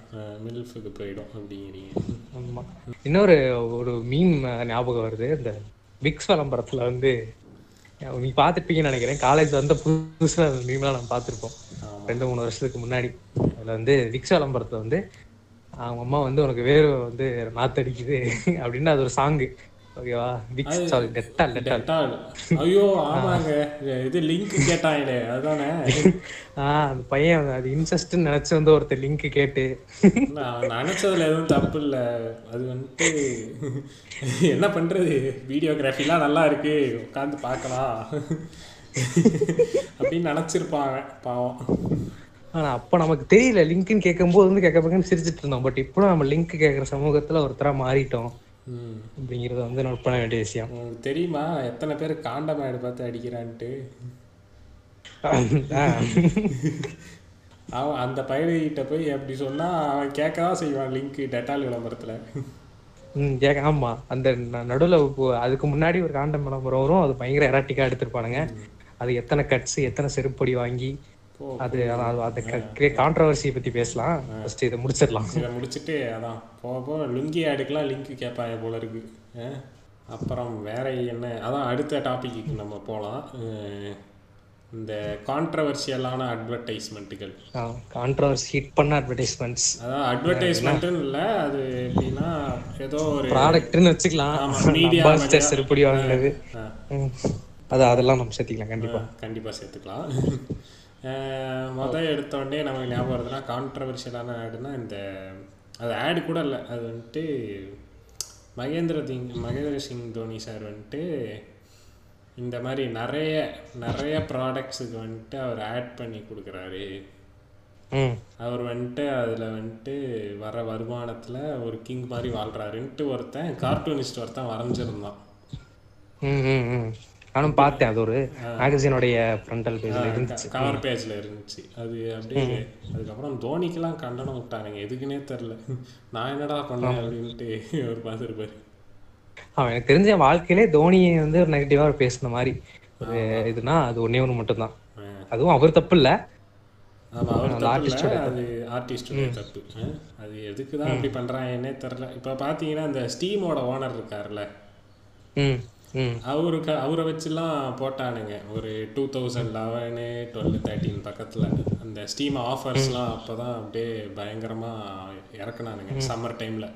போயிடும் அப்படிங்கிறீங்க. ஆமா. இன்னொரு ஒரு மீன் ஞாபகம் வருது. இந்த விக்ஸ் விளம்பரத்துல வந்து நீ பார்த்துருப்பீங்கன்னு நினைக்கிறேன். காலேஜ் வந்த புதுசுல அந்த மீம்லாம் நம்ம பார்த்துருப்போம். ரெண்டு மூணு வருஷத்துக்கு முன்னாடி. அதுல வந்து விக்ஸ் விளம்பரத்துல வந்து அவங்க அம்மா வந்து உனக்கு வேறு வந்து நாத்தடிக்குது அப்படின்னு அது ஒரு சாங்கு ஓகேவா விக்ஸ் சாரி டெட்டால் டெட்டால் ஐயோ ஆமாங்க. இது லிங்க் கேட்டாங்களே அதுதானே? *laughs* ஆஹ் அந்த பையன் அது இன்ட்ரெஸ்ட்னு நினைச்சு வந்து ஒருத்தர் லிங்க் கேட்டு. நான் நினைச்சதுல எதுவும் தப்பு இல்லை. அது வந்துட்டு *laughs* என்ன பண்றது? வீடியோகிராஃபிலாம் நல்லா இருக்கு. உட்காந்து பார்க்கலாம். *laughs* அப்படின்னு நினைச்சிருப்பாங்க பாவம். ஆனா அப்ப நமக்கு தெரியல லிங்க்னு கேட்கும்போது வந்து கேட்க சிரிச்சிட்டு இருந்தோம். பட் இப்போ நம்ம லிங்க் கேட்குற சமூகத்துல ஒருத்தரா மாறிட்டோம். அப்படிங்கறத வந்து நோட் பண்ண வேண்டிய விஷயம். உங்களுக்கு தெரியுமா? எத்தனை பேர் காண்டமேடு பார்த்து அடிக்கிறான்ட்டு. அவன் அந்த பயிர்கிட்ட போய் அப்படி சொன்னா அவன் கேட்க தான் செய்வான் லிங்க் டெட்டால் விளம்பரத்துல. ம், கேக்க- ஆமா. அந்த நடுவுல அதுக்கு முன்னாடி ஒரு காண்டம் விளம்பரம் வரும். அது பயங்கர எராட்டிக்கா எடுத்திருப்பானுங்க. அது எத்தனை கட்ஸ் எத்தனை செருப்படி வாங்கி. அது அது கான்ட்ரவர்சியை பத்தி பேசலாம். ஃபர்ஸ்ட் இதை முடிச்சிடலாம். இதை முடிச்சுட்டு அதான் போக போக லுங்கி ஆடுக்கெலாம் லிங்க் கேட்பாங்க போல இருக்கு? அப்புறம் வேற என்ன அதான் அடுத்த டாபிக்கு நம்ம போகலாம் இந்த கான்ட்ரவர்ஷியலான அட்வர்டைஸ்மெண்ட்டுகள் கான்ட்ரவர்சி ஹிட் பண்ண அட்வர்டைஸ்மெண்ட்ஸ் அதான் அட்வர்டைஸ்மெண்ட்டுன்னு இல்லை அது எப்படின்னா ஏதோ ஒரு ப்ராடக்ட்னு வச்சுக்கலாம். அம்பாசிடர் செருப்படி வாங்கினது. அது அதெல்லாம் நம்ம சேர்த்திக்கலாம் கண்டிப்பா. கண்டிப்பா சேர்த்துக்கலாம். மொதல் எடுத்த உடனே நமக்கு ஞாபகம் வருதுன்னா கான்ட்ரவர்ஷியலான ஆடுனா இந்த அது ஆடு கூட இல்லை அது வந்துட்டு மகேந்திர திங் மகேந்திர சிங் தோனி சார் வந்துட்டு இந்த மாதிரி நிறைய நிறைய ப்ராடக்ட்ஸுக்கு வந்துட்டு அவர் ஆட் பண்ணி கொடுக்குறாரு. அவர் வந்துட்டு அதில் வந்துட்டு வர வருமானத்தில் ஒரு கிங் மாதிரி வாழ்கிறாருன்ட்டு ஒருத்தன் கார்ட்டூனிஸ்ட் ஒருத்தன் வரைஞ்சிருந்தான். நானும் பார்த்தேன் அது ஒரு மேகசினுடைய ஃப்ரண்டல் பேஜ்ல இருந்துச்சு. கவர் பேஜில் இருந்துச்சு. அது அப்படியே அதுக்கப்புறம் தோனிக்கெல்லாம் கண்டனம் விட்டானுங்க. எதுக்குன்னே தெரில நான் என்னடா பண்ணேன் அப்படின்ட்டு அவர் பார்த்துருப்பாரு. அவன் எனக்கு தெரிஞ்ச வாழ்க்கையிலே தோனியை வந்து ஒரு நெகட்டிவா பேசுன மாதிரி. ஒரு இதுனா அது ஒண்ணே ஒண்ணு மட்டும்தான். அதுவும் அவர் தப்பு. இல்ல அது ஆர்டிஸ்டோட தப்பு? அது எதுக்கு தான் அப்படி பண்ணுறாங்கன்னே தெரில இப்போ பார்த்தீங்கன்னா இந்த ஸ்டீமோட ஓனர் இருக்கார்ல அவருக்கு அவரை வச்சுலாம் போட்டானுங்க. ஒரு two thousand eleven twelve thirteen பக்கத்தில். அந்த ஸ்டீம் ஆஃபர்ஸ்லாம் அப்போ தான் அப்படியே பயங்கரமாக இறக்குனானுங்க சம்மர் டைமில்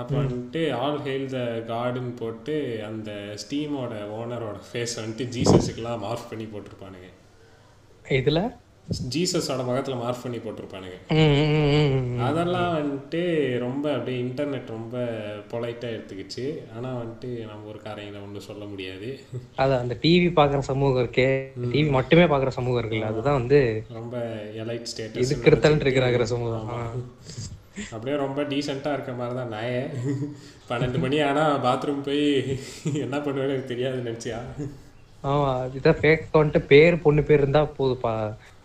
அப்போ வந்துட்டு ஆல் ஹெயில் த கார்டுன்னு போட்டு அந்த ஸ்டீமோட ஓனரோட ஃபேஸ் வந்துட்டு ஜீசஸுக்கெல்லாம் மார்க் பண்ணி போட்டிருப்பானுங்க. இதுல ஜீசஸோட முகத்தில் மார்க் பண்ணி போட்டிருப்பானுங்க. அதெல்லாம் வந்துட்டு ரொம்ப அப்படியே இன்டர்நெட் ரொம்ப பொலைட்டாக எடுத்துக்கிச்சு. ஆனால் வந்துட்டு நம்ம ஒரு காரையில் ஒன்றும் சொல்ல முடியாது. அது அந்த டிவி பாக்குற சமூகம் இருக்கே. டிவி மட்டுமே பாக்குற சமூகம் இருக்குல்ல அதுதான் வந்து ரொம்ப எலைட் ஸ்டேட்டஸ் இதுக்கு எடுத்தாலும் இருக்கிறாங்கிற சமூகம். அப்படியே ரொம்ப டீசெண்டாக இருக்க மாதிரி தான் நாயே. பன்னெண்டு மணி ஆனால் பாத்ரூம் போய் என்ன பண்ணுவேன்னு எனக்கு தெரியாது நினச்சியா? ஆமா இதுதான் ஃபேக் அக்கௌண்ட்டு பேர் பொண்ணு பேர் இருந்தா போதுப்பா.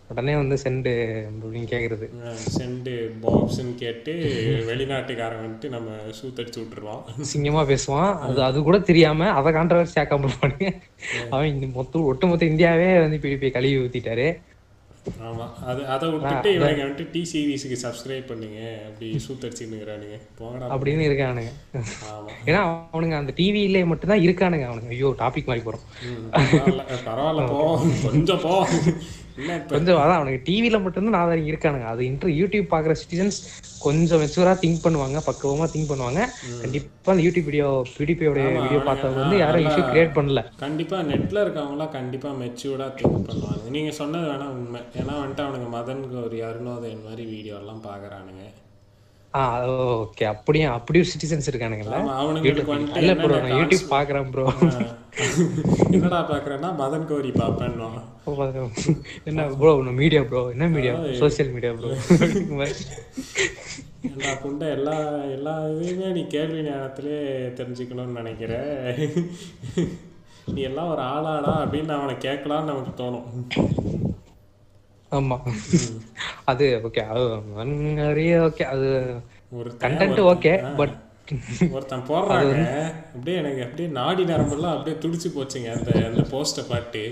உடனே வந்து சென்டு அப்படின்னு கேக்குறது. சென்டு பாப்ஸ்ன்னு கேட்டு வெளிநாட்டுக்காரன் வந்துட்டு நம்ம சூத்தடிச்சு விட்டுருவான். சிங்கமா பேசுவான். அது அது கூட தெரியாம அதை கான்ட்ரவர்சி ஆக்காம இருப்பானுங்க அவன் இந்த மொத்த ஒட்டுமொத்த இந்தியாவே வந்து இப்படி போய் கழுவி ஊத்திட்டாரு. ஆமாம் அது அதை விட்டுட்டு இவனுங்க வந்துட்டு டி சீரீஸுக்கு சப்ஸ்கிரைப் பண்ணுங்க. அப்படி சூத்தடிச்சுன்னுங்கிறானுங்க போங்கடா. அப்படின்னு இருக்கானுங்க. ஆமாம் ஏன்னா அவனுங்க அந்த டிவியிலே மட்டும்தான் இருக்கானுங்க அவனுங்க. ஐயோ டாபிக் மாதிரி போறோம். ம், பரவாயில்ல. போ கொஞ்சம் போ கொஞ்சம் அதான் அவனுக்கு டிவியில மட்டும்தான் நாதாரிங்க இருக்கானுங்க. அது இன்டர் யூடியூப் பாக்குற சிட்டிசன்ஸ் கொஞ்சம் மெச்சூரா திங்க் பண்ணுவாங்க பக்குவமா திங்க் பண்ணுவாங்க. கண்டிப்பா அந்த யூடியூப் வீடியோ பிடிபியோட வீடியோ பார்த்தவங்க வந்து யாரும் இஷ்யூ கிரியேட் பண்ணல. கண்டிப்பா நெட்ல இருக்கவங்களாம் கண்டிப்பா மெச்சூர்டா திங்க் பண்ணுவாங்க. நீங்க சொன்னது வேணா உண்மை. ஏன்னா வந்துட்டு அவனுங்க மதன் கௌரி அருணோதயன் மாதிரி வீடியோ எல்லாம் பாக்குறானுங்க. ஓகே. அப்படியும் அப்படியும் சிட்டிசன்ஸ் இருக்கானுங்கல்ல? இல்ல ப்ரோ நான் யூடியூப் பாக்குறேன் ப்ரோ என்னடா பாக்குறேன்னா மதன் கௌரி பாப்பேன்னு என்ன ப்ரோ மீடியா ப்ரோ என்ன மீடியா சோஷியல் மீடியா ப்ரோ எல்லா புண்டை எல்லா எல்லா இதையுமே நீ கேள்வி நேரத்திலே தெரிஞ்சுக்கணும்னு நினைக்கிற. நீ எல்லாம் ஒரு ஆளாடா அப்படின்னு அவனை கேட்கலான்னு நமக்கு தோணும். ஆமா. அது ஓகே அது மன்னறிய ஓகே அது ஒரு கண்டென்ட் ஓகே பட் ஒருத்தன் போடுறாங்க. அப்படியே எனக்கு அப்படியே நாடி நரம்பெல்லாம் அப்படியே துடிச்சு போச்சுங்க அந்த அந்த போஸ்ட்டை பாட்டு.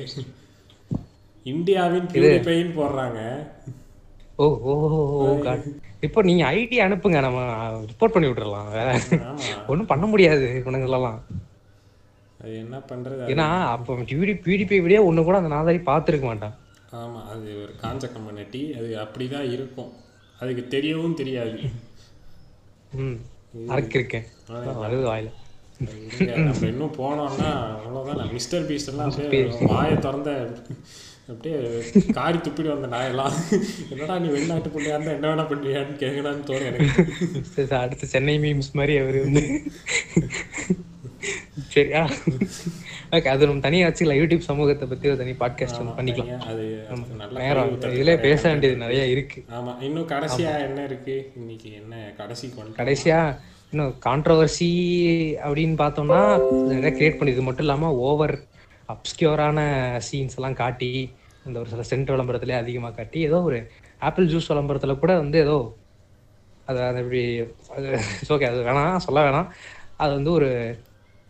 இந்தியாவின் பியூரிஃபைன்னு போடுறாங்க. ஓ ஓ இப்போ நீங்க ஐடி அனுப்புங்க நம்ம ரிப்போர்ட் பண்ணி விட்டுறலாம். வேற ஒன்றும் பண்ண முடியாது இவனுங்களெல்லாம். அது என்ன பண்றது ஏன்னா அப்போ பியூடி பியூடிபை விட ஒண்ணு கூட அந்த நாதாரி பார்த்துருக்க மாட்டான். ஆமா அது ஒரு காஞ்ச கம்யூனிட்டி அது அப்படிதான் இருக்கும். அதுக்கு தெரியவும் தெரியாது. ம் அறக்கிருக்கேன் வருது வாயில. நம்ம இன்னும் போனோம்னா அவ்வளோதான் மிஸ்டர் பீஸ்ட் எல்லாம் அப்படியே வாயை திறந்த அப்படியே காரி துப்பிடு வந்த நாயெல்லாம். என்னடா நீ வெளிநாட்டு பிள்ளையா இருந்தா என்ன வேணா பண்ணுவியான்னு கேட்கலான்னு தோணும் எனக்கு. அடுத்து சென்னை மீம்ஸ் மாதிரி அவரு வந்து. சரியா ஓகே அது நம்ம தனியா வச்சுக்கலாம் யூடியூப் சமூகத்தை பத்தி ஒரு தனி பாட்காஸ்ட் வந்து பண்ணிக்கலாம். அது நேரம் இதுல பேச வேண்டியது நிறைய இருக்கு. ஆமா இன்னும் கடைசியா என்ன இருக்கு? இன்னைக்கு என்ன கடைசி கொண்டு கடைசியா இன்னும் கான்ட்ரவர்சி அப்படின்னு பார்த்தோம்னா நிறைய கிரியேட் பண்ணி இது மட்டும் இல்லாம ஓவர் அப்ஸ்கியூரான சீன்ஸ் எல்லாம் காட்டி இந்த ஒரு சில சென்ட் விளம்பரத்திலே அதிகமா காட்டி ஏதோ ஒரு ஆப்பிள் ஜூஸ் விளம்பரத்துல கூட வந்து ஏதோ அது அது இப்படி அது ஓகே அது வேணாம் சொல்ல வேணாம். அது வந்து ஒரு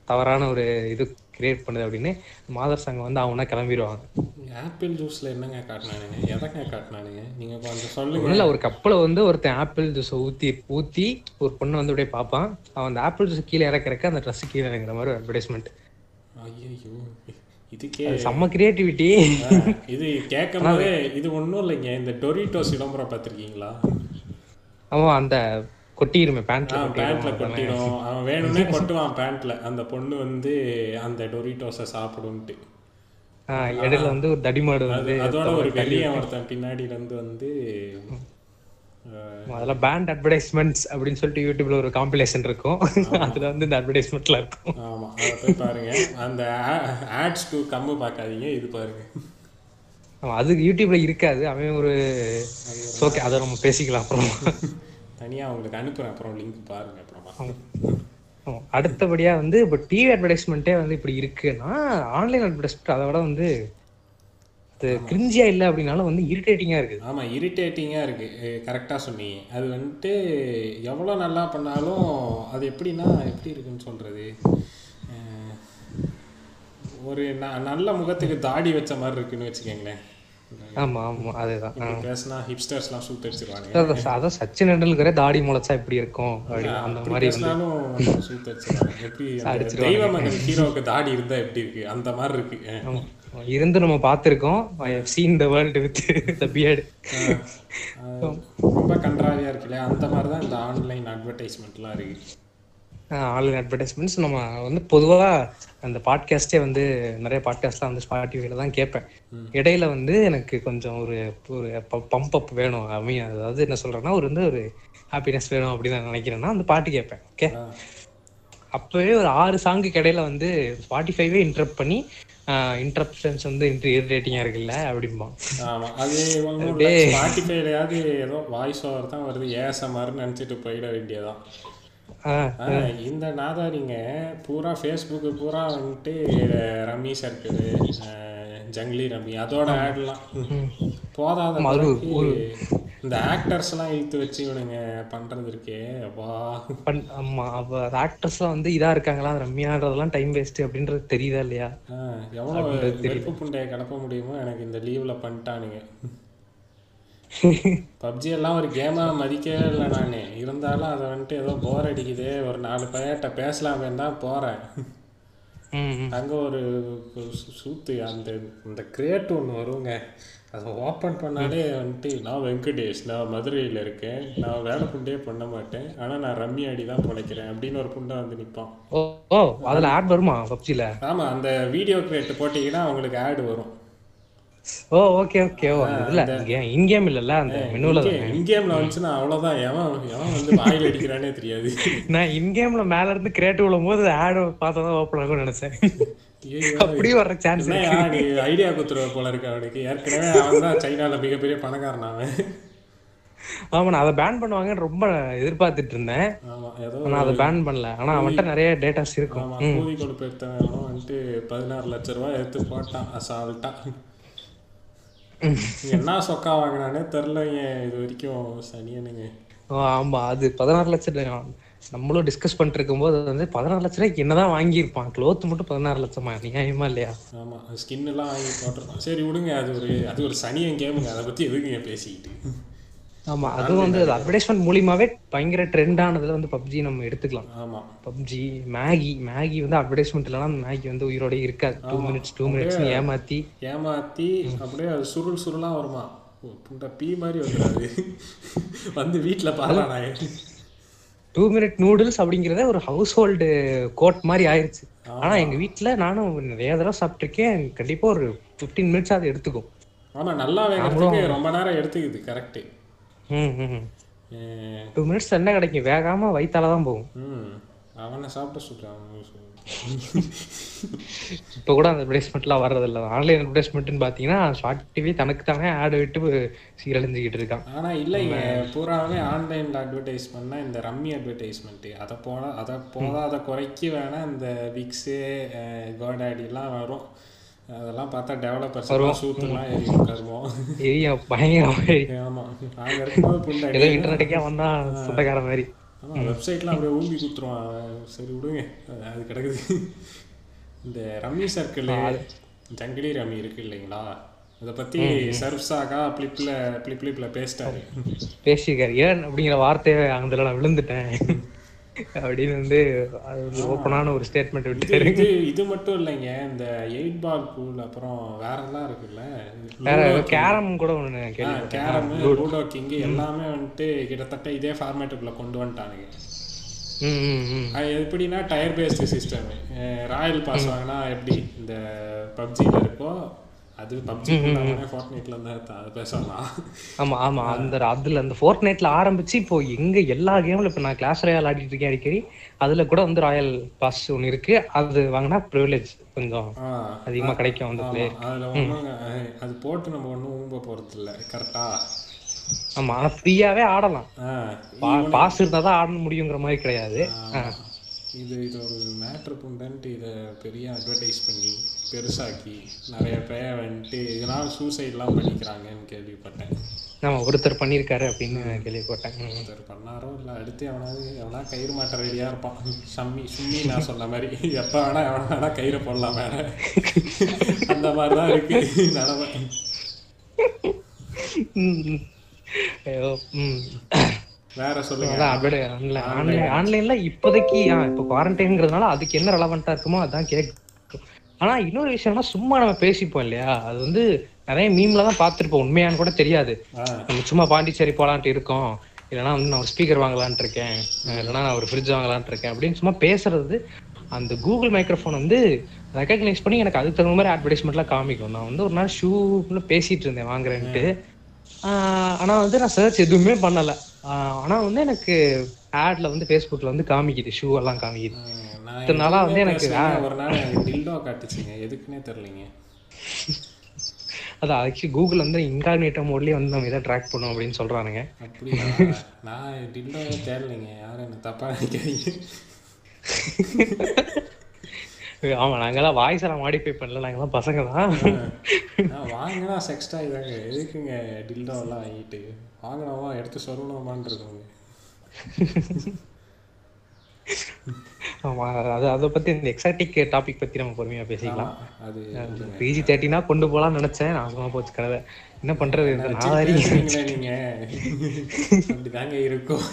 தவறான ஒரு இது கிரியேட் பண்ணுது அப்படின்னு மாதர் சங்கம் வந்து அவனா கிளம்பிடுவாங்க. ஆப்பிள் ஜூஸ்ல என்னங்க காட்டினானுங்க? எதங்க காட்டினானுங்க? நீங்க கொஞ்சம் சொல்லுங்க. ஒண்ணுல ஒரு கப்பல வந்து ஒருத்தன் ஆப்பிள் ஜூஸை ஊத்தி ஊத்தி ஒரு பொண்ணு வந்து அப்படியே பார்ப்பான். அவன் அந்த ஆப்பிள் ஜூஸ் கீழே இறக்குறக்க அந்த ட்ரெஸ் கீழே இறங்குற மாதிரி அட்வர்டைஸ்மெண்ட் ஐயோ இதுக்கே செம்ம கிரியேட்டிவிட்டி இது கேட்கும் போதே இது ஒண்ணும் இல்லைங்க. இந்த டொரிட்டோஸ் விளம்பரம் பார்த்திருக்கீங்களா? அவன் அந்த கொட்டிருமே பேண்ட்ல பேண்ட்ல கொட்டிடும் அவன் வேணும்னே கொட்டுவான் பேண்ட்ல அந்த பொண்ணு வந்து அந்த டொரிட்டோஸை சாப்பிடும்ட்டு. இடையில வந்து ஒரு தடிமாடு வந்து அதோட ஒரு வெள்ளியன் ஒருத்தன் பின்னாடில இருந்து வந்து அதெல்லாம் பேண்ட் அட்வர்டைஸ்மெண்ட்ஸ் அப்படின்னு சொல்லிட்டு யூடியூப்ல ஒரு காம்பிலேஷன் இருக்கும். அதுல வந்து இந்த அட்வர்டைஸ்மெண்ட்ல இருக்கும். ஆமா போய் பாருங்க. அந்த ஆட்ஸ் டு கம்மு பார்க்காதீங்க. இது பாருங்க. அது யூடியூப்ல இருக்காது. அவன் ஒரு ஓகே அதை நம்ம பேசிக்கலாம் அப்புறம். *laughs* தனியா உங்களுக்கு அனுப்புறேன். அப்புறம் லிங்க் பாருங்க. அப்புறமா ஆமா. அடுத்தபடியா வந்து இப்போ டிவி அட்வர்டைஸ்மெண்ட்டே வந்து இப்படி இருக்குன்னா ஆன்லைன் அட்வர்டைஸ்மெண்ட் அதை விட வந்து அது கிரிஞ்சியா இல்லை அப்படின்னாலும் வந்து இரிட்டேட்டிங்கா இருக்குது. ஆமா இரிட்டேட்டிங்கா இருக்கு. கரெக்டா சொன்னீங்க. அது வந்துட்டு எவ்வளவு நல்லா பண்ணாலும் அது எப்படின்னா எப்படி இருக்குன்னு சொல்றது? அஹ், ஒரு ந- நல்ல முகத்துக்கு தாடி வச்ச மாதிரி இருக்குன்னு வச்சுக்கோங்களேன். ஆமா ஆமா அதேதான். பேசினா ஹிப்ஸ்டர்ஸ்லாம் சூத்தடிச்சிருவாங்க அதான் அதான் சச்சின் டெண்டுல்கரே தாடி முளைச்சா எப்படி இருக்கும்? அப்படின்னு அந்த அப்படி மாதிரி பேசினாலும் சூத்தடிச்சிருவாங்க எப்படி அந்த தெய்வ மகன் ஹீரோவுக்கு தாடி இருந்தா எப்படி இருக்கு? அந்த மாதிரி இருக்கு. இருந்து நம்ம பார்த்திருக்கோம். I have seen the world with the beard ரொம்ப கன்றாவியா இருக்கு இல்லையா? அந்த மாதிரி தான் இந்த ஆன்லைன் அட்வர்டைஸ்மெண்ட்லாம் இருக்கு. ஆன்லைன் அட்வர்டைஸ்மெண்ட்ஸ் நம்ம வந்து பொதுவா அந்த பாட்காஸ்டே வந்து நிறைய பாட்காஸ்ட்லாம் வந்து ஸ்பாட்டிஃபைல தான் கேட்பேன். இடையில வந்து எனக்கு கொஞ்சம் ஒரு ஒரு பம்ப் அப் வேணும். மீன் அதாவது என்ன சொல்றேன்னா ஒரு வந்து ஒரு ஹாப்பினஸ் வேணும் அப்படின்னு நான் நினைக்கிறேன்னா அந்த பாட்டு கேட்பேன். ஓகே அப்பவே ஒரு ஆறு சாங்குக்கு இடையில வந்து ஸ்பாட்டிஃபைவே இன்டரப்ட் பண்ணி இன்டரப்ஷன்ஸ் வந்து இரிட்டேட்டிங்கா இருக்குல்ல அப்படிம்பான். ஆமா. அது ஸ்பாட்டிஃபைலையாவது ஏதோ வாய்ஸ் ஓவர் தான் வருது. ஏஎஸ்எம்ஆர்னு நினச்சிட்டு போயிட வேண்டியதான் இந்த நாதாரிங்க பூரா ஃபேஸ்புக்கு பூரா வந்துட்டு ரம்மி சர்க்கிள் ஜங்லி ரம்மி அதோட ஆட்லாம் போதாத இந்த ஆக்டர்ஸ் எல்லாம் இழுத்து வச்சு இவனுங்க பண்றது இருக்கே வா ஆமா அப்ப ஆக்டர்ஸ்லாம் வந்து இதா இருக்காங்களா? ரம்யான்றதெல்லாம் டைம் வேஸ்ட் அப்படின்றது தெரியுதா இல்லையா? எவ்வளோ வெறுப்பு புண்டையை கிளப்ப முடியுமோ எனக்கு இந்த லீவ்ல பண்ணிட்டானுங்க. பப்ஜி எல்லாம் ஒரு கேமா மதிக்கவே இல்லை நான். இருந்தாலும் அதை வந்துட்டு ஏதோ போர் அடிக்குது. ஒரு நாலு பையன்ட்ட பேசலாமே தான் ம். அங்கே ஒரு சூத்து அந்த இந்த கிரேட் ஒன்று வருங்க. அதை ஓப்பன் பண்ணாலே வந்துட்டு நான் வெங்கடேஷ் நான் மதுரையில் இருக்கேன். நான் வேலை புண்டே பண்ண மாட்டேன். ஆனால் நான் ரம்மி அடி தான் பிழைக்கிறேன் அப்படின்னு ஒரு புண்டை வந்து நிற்பான் ஓ அதுல ஆட் வருமா பப்ஜில ஆமாம் அந்த வீடியோ கிரேட் போட்டிங்கன்னா அவங்களுக்கு ஆடு வரும். ஓ ஓகே ஓகே ஓ அந்த இதுல இன்கேம் இல்லல்ல அந்த மெனுல இன்கேமில் வந்துச்சுன்னா அவ்வளோதான் எவன் எவன் வந்து வாயில் அடிக்கிறானே தெரியாது. நான் இன்கேம்ல மேல இருந்து கிரியேட்டிவ் விழும் போது ஆட் பார்த்தா தான் ஓப்பன் ஆகும்னு நினைச்சேன். அப்படியே வர்ற சான்ஸ் நீ ஐடியா குத்துருவ போல இருக்கு அவனுக்கு. ஏற்கனவே அவன் தான் சைனால மிகப்பெரிய பணக்காரன் அவன். ஆமா நான் அதை பேன் பண்ணுவாங்கன்னு ரொம்ப எதிர்பார்த்துட்டு இருந்தேன். ஆனா அதை பேன் பண்ணல. ஆனா அவன்கிட்ட நிறைய டேட்டாஸ் இருக்கும். கூலி கொழுப்பு எடுத்தவனும் வந்துட்டு பதினாறு லட்ச ரூபாய் எடுத்து போட்டான் அசால்ட்டா என்ன சொக்கா வாங்கினானே தெரிலங்க இது வரைக்கும் சனியனுங்க? ஆமா அது பதினாறு லட்சம் நம்மளும் டிஸ்கஸ் பண்ணிட்டு இருக்கும்போது வந்து பதினாறு லட்ச ரூபாய்க்கு என்னதான் வாங்கியிருப்பான். க்ளோத் மட்டும் பதினாறு லட்சமா? நியாயமா இல்லையா? ஆமா ஸ்கின் எல்லாம் வாங்கி போட்டிருக்கோம் சரி விடுங்க அது ஒரு அது ஒரு சனியன் கேமுங்க. அதை பத்தி எதுக்குங்க பேசிக்கிட்டு? ஆமா அதுவும் வந்து அட்வர்டைஸ்மெண்ட் மூலியமாவே பயங்கர ட்ரெண்ட் ஆனதுல வந்து பப்ஜி நம்ம எடுத்துக்கலாம். ஆமா. பப்ஜி மேகி மேகி வந்து அட்வர்டைஸ்மெண்ட் இல்லைனா மேகி வந்து உயிரோட இருக்காது. டூ மினிட்ஸ் டூ மினிட்ஸ் ஏமாத்தி. ஏமாத்தி அப்படியே அது சுருள் சுருளா வருமா? புண்டை பீ மாதிரி வந்துடாது. வந்து வீட்டுல பாருடா நான் டூ மினிட் நூடுல்ஸ் அப்படிங்கறத ஒரு ஹவுஸ் ஹோல்டு கோட் மாதிரி ஆயிருச்சு. ஆனா எங்க வீட்ல நானும் நிறைய தடவை சாப்பிட்டிருக்கேன். கண்டிப்பா ஒரு 15 மினிட்ஸ் அது எடுத்துக்கும். ஆமா நல்லா வேகிறதுக்கு ரொம்ப நேரம் எடுத்துக்குது கரெக்டு டூ மினிட்ஸ் என்ன கிடைக்கும் வேகாம வயித்தால தான் போகும். ம். அவனை சாப்பிட சொல்றேன். இப்போ கூட அந்த அட்வர்டைஸ்மெண்ட்லாம் வர்றதில்ல. ஆன்லைன் அட்வர்டைஸ்மெண்ட்னு பார்த்தீங்கன்னா ஷார்ட் டிவி தனக்கு தானே ஆட் விட்டு சீரழிஞ்சுக்கிட்டு இருக்கான். ஆனா இல்லைங்க. பூராவே ஆன்லைன்ல அட்வர்டைஸ் பண்ணா இந்த ரம்மி அட்வர்டைஸ்மெண்ட் அதை போனா அதை போதாத குறைக்கு வேணா இந்த விக்ஸு கோடாடிலாம் வரும். அதெல்லாம் பார்த்தா டெவலப்பர்ஸ் சூத்துலாம் எரியும் கருமம் ஏய் பயங்கரமா ஆமா. நாங்க இருக்கும்போது புண்டை ஏதோ இன்டர்நெட்டுக்கே வந்தா சொந்தக்கார மாதிரி. ஆமா வெப்சைட்லாம் அப்படியே ஊம்பி குத்துருவான். சரி விடுங்க. அது- கிடக்குது. இந்த ரம்மி சர்க்கிள் ஜங்கிலி ரம்மி இருக்கு இல்லைங்களா? அதை பத்தி சர்ப்ஸாகா பிளிப்ல பிளிப் பிளிப்ல பேசிட்டாரு. பேசியிருக்காரு. ஏன் அப்படிங்கிற வார்த்தையை அதுல நான் விழுந்துட்டேன். அப்படின்னு வந்து ஓப்பனான ஒரு ஸ்டேட்மெண்ட் இது விட்டாரு இது இது மட்டும் இல்லைங்க. இந்த எயிட் பால் பூல் அப்புறம் வேற எல்லாம் இருக்குல்ல? வேற கேரம் கூட ஒண்ணு கேள்வி கேரம் லூடோ கிங் எல்லாமே வந்துட்டு கிட்டத்தட்ட இதே ஃபார்மேட்டுக்குள்ள கொண்டு வந்துட்டானுங்க. எப்படின்னா tier based system royal pass வாங்கினா எப்படி இந்த பப்ஜியில் இருக்கோ அது பப்ஜி ஃபோர்ட்நைட்ல இருந்தா பேசலாம்? ஆமா ஆமா. அந்த அதுல அந்த ஃபோர்ட் நைட்ல ஆரம்பிச்சு இப்போ எங்க எல்லா கேம்ல இப்ப நான் கிளாஸ் ராயல் ஆடிட்டு இருக்கேன் அடிக்கடி. அதுல கூட வந்து ராயல் பாஸ் ஒன்னு இருக்கு. அது வாங்கினா ப்ரிவிலேஜ் கொஞ்சம் அதிகமா கிடைக்கும் அந்த அதுல ஒன்றும் அது போட்டு நம்ம ஒன்றும் ஊம்ப போறது இல்ல கரெக்டா ஆமா ஆனா ஃப்ரீயாவே ஆடலாம். பாஸ் இருந்தா தான் ஆட முடியுங்கிற மாதிரி கிடையாது. இது இது ஒரு மேட்ரு புண்டன்ட்டு இதை பெரிய அட்வர்டைஸ் பண்ணி பெருசாக்கி நிறைய பேர் வந்துட்டு இதனால சூசைட்லாம் பண்ணிக்கிறாங்கன்னு கேள்விப்பட்டேன். நம்ம ஒருத்தர் பண்ணியிருக்காரு அப்படின்னு கேள்விப்பட்டேன். ஒருத்தர் பண்ணாரோ இல்லை அடுத்து எவனாவது எவனா கயிறு மாட்ட ரெடியாக இருப்பான். சம்மி சும்மி நான் சொன்ன மாதிரி. எப்போ வேணா எவனா வேணா கயிறை போடலாம் வேற. அந்த மாதிரி தான் இருக்கு நிலமை. வேற சொல்லுங்க. ஆன்லைன்ல இப்போதைக்கு இப்போ குவாரண்டைன்ங்கிறதுனால அதுக்கு என்ன ரெலவெண்டா இருக்குமோ அதான் கேட்கும் ஆனா இன்னொரு விஷயம்னா சும்மா நம்ம பேசிப்போம் இல்லையா? அது வந்து நிறைய மீம்ல தான் பார்த்துருப்போம். உண்மையான்னு கூட தெரியாது. நம்ம சும்மா பாண்டிச்சேரி போலான்ட்டு இருக்கோம். இல்லைன்னா வந்து நான் ஒரு ஸ்பீக்கர் வாங்கலான்ட்டு இருக்கேன். இல்லைன்னா நான் ஒரு ஃப்ரிட்ஜ் வாங்கலான்ட்டு இருக்கேன் அப்படின்னு சும்மா பேசுறது அந்த கூகுள் மைக்ரோஃபோன் வந்து ரெக்கக்னைஸ் பண்ணி எனக்கு அதுக்கு தகுந்த மாதிரி அட்வர்டைஸ்மெண்ட்லாம் காமிக்கும். நான் வந்து ஒரு நாள் ஷூல பேசிட்டு இருந்தேன் வாங்குறேன்ட்டு. ஆஹ் ஆனா வந்து நான் சர்ச் எதுவுமே பண்ணல. ஆஹ் ஆனா வந்து எனக்கு ஆட்ல வந்து ஃபேஸ்புக்ல வந்து காமிக்குது ஷூ எல்லாம் காமிக்குது. இத்தனை நாளா வந்து எனக்கு. ஒரு நாள் எனக்கு டில்டோ காட்டுச்சுங்க. எதுக்குன்னே தெரிலிங்க அது ஆக்சுவலி கூகுள் வந்து இன்கார்னேட்டோ மோட்லயே வந்து நம்ம இதை ட்ராக் பண்ணும் அப்படின்னு சொல்றானுங்க. அப்படியா? நான் டில்டோவே தேடலைங்க. யாரும் என்ன தப்பா நினைக்காதீங்க. ஆமா நாங்கெல்லாம் வாய்ஸ் எல்லாம் மாடிஃபை பண்ணல. நாங்கெல்லாம் பசங்க தான். நான் வாங்கினா செக்ஸ்டா இதாங்க எதுக்குங்க டில்டோ எல்லாம் வாங்கிட்டு? வாங்கினோமா எடுத்து சொல்லணுமான்னு இருக்கோங்க *laughs* ஆமா அது அதை பத்தி இந்த எக்ஸாட்டிக் டாபிக் பத்தி நம்ம பொறுமையா பேசிக்கலாம். அது பிஜி தேர்ட்டினா கொண்டு போலாம்னு நினைச்சேன். நாசமா போச்சு கதை என்ன பண்றது? இந்த பேசுறீங்களே நீங்க. அப்படிதாங்க இருக்கும்.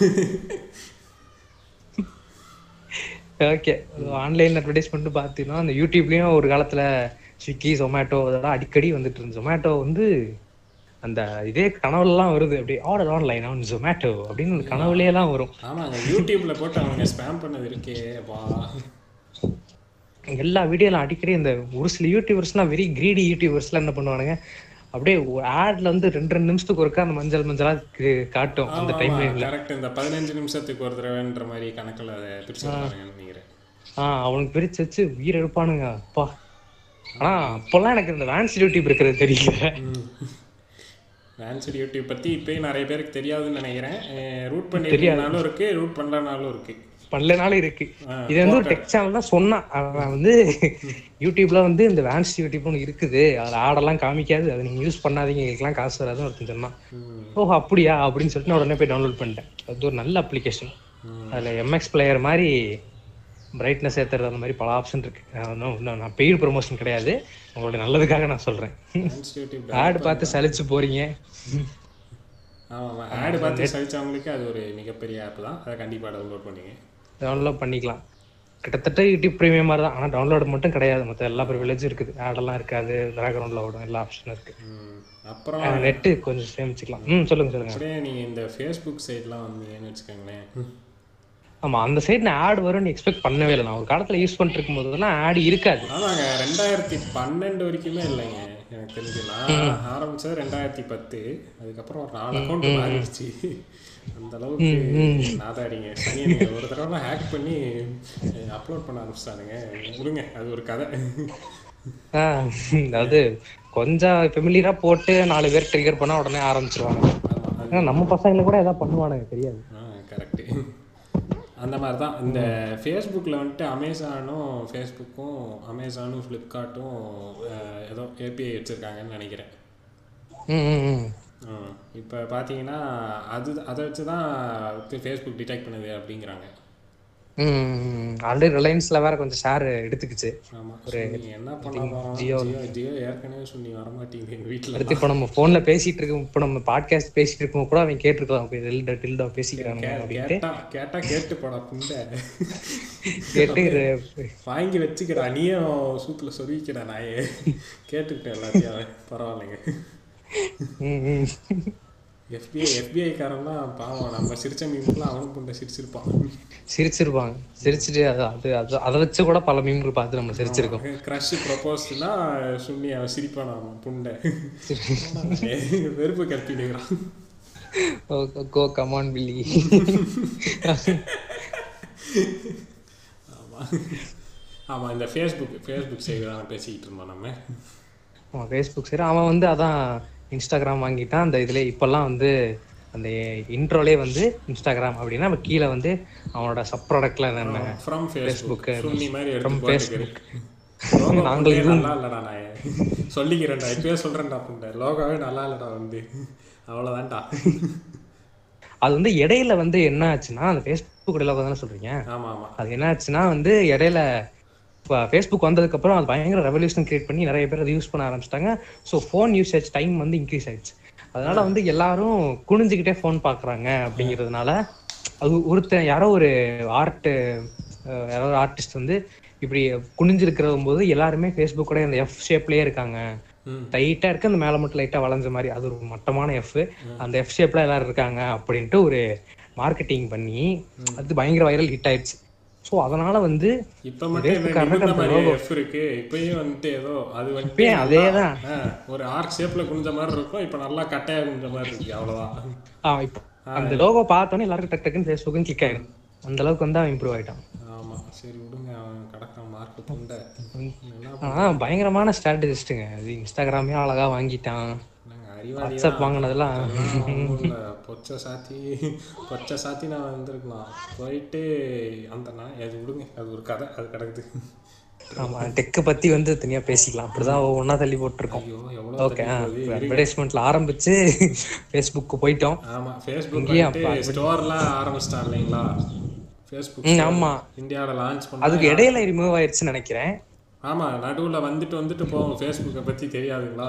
ஓகே ஆன்லைன் அட்வர்டைஸ்மெண்ட் பார்த்தீங்கன்னா அந்த யூடியூப்லயும் ஒரு காலத்துல ஸ்விக்கி ஜொமேட்டோ அதெல்லாம் அடிக்கடி வந்துட்டு இருந்து ஜொமேட்டோ வந்து அந்த இதே கனவுலாம் வருது அப்படியே ஆர்டர் ஆன்லைன் ஆன் ஜொமேட்டோ அப்படின்னு அந்த கனவுலயே எல்லாம் வரும். ஆமாங்க யூடியூப்ல போட்டு அவங்க ஸ்பேம் பண்ணது இருக்கே வா எல்லா வீடியோலாம் அடிக்கடி இந்த ஒரு சில யூடியூபர்ஸ்லாம் வெரி கிரீடி யூடியூபர்ஸ்லாம் என்ன பண்ணுவானுங்க அப்படியே ஆட்ல வந்து ரெண்டு ரெண்டு நிமிஷத்துக்கு ஒருக்கா அந்த மஞ்சள் மஞ்சளா காட்டும் அந்த டைம் கரெக்ட் இந்த பதினஞ்சு நிமிஷத்துக்கு ஒரு தடவைன்ற மாதிரி கணக்குல பிரிச்சிருக்காங்கன்னு நினைக்கிறேன். ஆஹ் அவனுக்கு பிரிச்சு வச்சு உயிர் எடுப்பானுங்க அப்பா. ஆனா அப்பெல்லாம் எனக்கு இந்த வேன்ஸ் யூடியூப் இருக்கிறது தெரியல. ஆன்சர் யூடியூப் பத்தி இப்பயும் நிறைய பேருக்கு தெரியாதுன்னு நினைக்கிறேன். ரூட் பண்ணிருக்கனாலும் இருக்கு ரூட் பண்ணலனாலும் இருக்கு. பண்ணலனாலும் இருக்கு. இது வந்து ஒரு டெக் சேனல் தான் சொன்னான். அவன் வந்து *laughs* யூடியூப்ல வந்து இந்த வேன்ஸ் யூடியூப் ஒன்று இருக்குது. அதுல ஆடெல்லாம் காமிக்காது. அதை நீங்க யூஸ் பண்ணாதீங்க. எங்களுக்குலாம் காசு வராதுன்னு ஒருத்தன் சொன்னான். ஓஹோ அப்படியா? அப்படின்னு சொல்லிட்டு நான் உடனே போய் டவுன்லோட் பண்ணிட்டேன். அது ஒரு நல்ல அப்ளிகேஷன் அதில் எம்எக்ஸ் பிளேயர் மாதிரி பிரைட்னஸ் ஏற்றுறது அந்த மாதிரி பல ஆப்ஷன் இருக்கு. நான் பெய்டு ப்ரொமோஷன் கிடையாது. உங்களுடைய நல்லதுக்காக நான் சொல்கிறேன் ஆட் பார்த்து சலிச்சு போறீங்க. ஆமாம் ஆடு பார்த்து சலிச்சவங்களுக்கு அது ஒரு மிகப்பெரிய ஆப் தான். அதை கண்டிப்பாக டவுன்லோட் பண்ணிங்க. டவுன்லோட் பண்ணிக்கலாம். கிட்டத்தட்ட யூடியூப் ப்ரீமியம் மாதிரி தான். ஆனால் டவுன்லோட் மட்டும் கிடையாது. மற்ற எல்லா ப்ரிவிலேஜும் இருக்குது. ஆடெல்லாம் இருக்காது. பேக்ரவுண்டில் ஓடும். எல்லா ஆப்ஷனும் இருக்கு. ம், அப்புறம் நெட்டு கொஞ்சம் சேமிச்சுக்கலாம். ம் சொல்லுங்க சொல்லுங்க. அப்படியே நீங்கள் இந்த ஃபேஸ்புக் சைட்லாம் வந்தீங்கன்னு வச்சுக்கோங்களேன். ஆமா அந்த சைடு நான் ஆட் வரும்னு எக்ஸ்பெக்ட் பண்ணவே இல்லை. நான் ஒரு காலத்துல யூஸ் பண்ணிட்டு இருக்கும் போதெல்லாம் ஆட் இருக்காது. ஆமாங்க ரெண்டாயிரத்தி பன்னெண்டு வரைக்குமே இல்லைங்க. எனக்கு தெரிஞ்சு நான் ஆரம்பிச்சது ரெண்டாயிரத்தி பத்து. அதுக்கப்புறம் ஒரு நாலு அக்கௌண்ட் மாறிடுச்சு. அந்த அளவுக்கு நாதாடிங்க. ஒரு தடவை ஹேக் பண்ணி அப்லோட் பண்ண ஆரம்பிச்சிட்டானுங்க. விடுங்க அது ஒரு கதை. அதாவது கொஞ்சம் ஃபெமிலியரா போட்டு நாலு பேர் ட்ரிகர் பண்ணா உடனே ஆரம்பிச்சிருவாங்க. அது நம்ம பசங்களை கூட ஏதாவது பண்ணுவானுங்க தெரியாது. கரெக்டு அந்த மாதிரி தான் இந்த ஃபேஸ்புக்கில் வந்துட்டு அமேசானும் ஃபேஸ்புக்கும் அமேசானும் ஃப்ளிப்கார்ட்டும் ஏதோ ஏபிஐ வச்சுருக்காங்கன்னு நினைக்கிறேன். இப்போ பார்த்தீங்கன்னா அது அதை வச்சு தான் ஃபேஸ்புக் டிடெக்ட் பண்ணுது அப்படிங்கிறாங்க. ஆல்ரெடி ரிலையன்ஸ்ல வேற கொஞ்சம் ஷேர் எடுத்துக்கிச்சு. நீங்கள் என்ன பண்ண போகிறோம் ஜியோ ஜியோ ஏற்கனவே சொல்லி வரமாட்டேங்குது எங்கள் வீட்டில் அடுத்து இப்போ நம்ம போன்ல பேசிட்டு இருக்கோம். இப்போ நம்ம பாட்காஸ்ட் பேசிட்டு இருக்கோம். கூட அவன் கேட்டிருக்கலாம். டில்டா டில்டா பேசிக்கிறாங்க அப்படின்ட்டு. கேட்டா கேட்டா போடா புண்டை. கேட்டு வாங்கி வச்சுக்கடா. நீயும் சூத்துல சொருவிக்கடா நாயே. கேட்டுக்கிட்டேன் எல்லாத்தையும். பரவாயில்லைங்க. எஃபிஐ எஃபிஐ காரன்லாம் பாவம் நம்ம சிரிச்ச மீம்லாம் அவனும் புண்டை சிரிச்சிருப்பான். சிரிச்சிருப்பாங்க. சிரிச்சிட்டு அது அது அது அதை வச்சு கூட பல மீன்கள் பார்த்து நம்ம சிரிச்சிருக்கோம். க்ரஷ் ப்ரொபோஸ்னா சுண்ணி அவன் சிரிப்பான் அவன் புண்டை. வெறுப்பு கற்பிடுகிறான் கோ கமான் பில்லி ஆமா. ஆமா இந்த ஃபேஸ்புக் ஃபேஸ்புக் சைடு தான் பேசிக்கிட்டு இருந்தோம் நம்ம. அவன் ஃபேஸ்புக் சரி அவன் வந்து அதான் இன்ஸ்டாகிராம் வாங்கிட்டான் அந்த இதுல இப்பெல்லாம் வந்து அந்த இன்ட்ரோலே வந்து இன்ஸ்டாகிராம் அப்படின்னா நம்ம கீழே வந்து அவனோட சப் ப்ராடக்ட்ல ஃப்ரம் ஃபேஸ்புக் எடுத்து போட்டுக்கிறேன் *laughs* நாங்கள் இல்லடா நான் சொல்லிக்கிறேன்டா இப்பயே சொல்றேன்டா புண்டை. லோகோவே நல்லா இல்லடா வந்து அவ்வளோதான்டா அது வந்து இடையில வந்து என்ன ஆச்சுன்னா அந்த ஃபேஸ்புக் லோகோ தானே சொல்றீங்க? ஆமா ஆமா. அது என்ன ஆச்சுன்னா வந்து இடையில ஃபேஸ்புக் வந்ததுக்கப்புறம் அது பயங்கர ரெவல்யூஷன் கிரியேட் பண்ணி நிறைய பேர் அதை யூஸ் பண்ண ஆரம்பிச்சிட்டாங்க. ஸோ ஃபோன் யூசேஜ் டைம் வந்து இன்க்ரீஸ் ஆயிடுச்சு. அதனால வந்து எல்லாரும் குனிஞ்சுக்கிட்டே ஃபோன் பார்க்குறாங்க அப்படிங்கிறதுனால அது ஒருத்தன் யாரோ ஒரு ஆர்ட் யாரோ ஒரு ஆர்டிஸ்ட் வந்து இப்படி குனிஞ்சிருக்கிற போது எல்லாருமே ஃபேஸ்புக்கோட அந்த எஃப் ஷேப்லயே இருக்காங்க. டைட்டா இருக்கு அந்த மேல மட்டும் லைட்டா வளைஞ்ச மாதிரி. அது ஒரு மட்டமான எஃப் அந்த எஃப் ஷேப்ல எல்லாரும் இருக்காங்க அப்படின்ட்டு ஒரு மார்க்கெட்டிங் பண்ணி அது பயங்கர வைரல் ஹிட் ஆயிடுச்சு. ஸோ அதனால வந்து இப்ப மட்டும் இருக்கு. இப்பயும் வந்துட்டு ஏதோ அது வந்துட்டு அதேதான். ஆ, ஒரு ஆர்க் ஷேப்ல குனிஞ்ச மாதிரி இருக்கும். இப்ப நல்லா கட்டையா குனிஞ்ச மாதிரி இருக்கு அவ்வளவுதான். ஆ, இப்போ அந்த லோகோ பார்த்தோன்னே எல்லாருக்கும் டக் டக்குன்னு ஃபேஸ்புக்கும் கிளிக் ஆயிடும். அந்த அளவுக்கு வந்து அவன் இம்ப்ரூவ் ஆயிட்டான். ஆமா சரி விடுங்க அவன் கடக்கான் மார்க் ஆனா பயங்கரமான ஸ்ட்ராட்டஜிஸ்ட்டுங்க அது இன்ஸ்டாகிராமே அழகா வாங்கிட்டான். வாட்ஸ்அப் வாங்கினதெல்லாம். பொச்சை சாத்தி பொச்சை சாத்தி நான் வந்திருக்கலாம். போயிட்டு அந்த நான் அது விடுங்க அது ஒரு கதை அது கிடக்குது. ஆமா டெக்கை பத்தி வந்து தனியா பேசிக்கலாம். அப்படிதான் ஒவ்வொன்றா தள்ளி போட்டிருக்கோம். ஓகே அட்வர்டைஸ்மெண்ட்ல ஆரம்பிச்சு ஃபேஸ்புக்கு போயிட்டோம். ஆமா ஃபேஸ்புக் ஸ்டோர்லாம் ஆரம்பிச்சிட்டான் இல்லைங்களா? ஃபேஸ்புக் ம், ஆமா. இந்தியாவில் லான்ச் பண்ண அதுக்கு இடையில ரிமூவ் ஆயிடுச்சுன்னு நினைக்கிறேன். ஆமா நடுவுல வந்துட்டு வந்துட்டு போவோம் ஃபேஸ்புக்கை பத்தி தெரியாதுங்களா?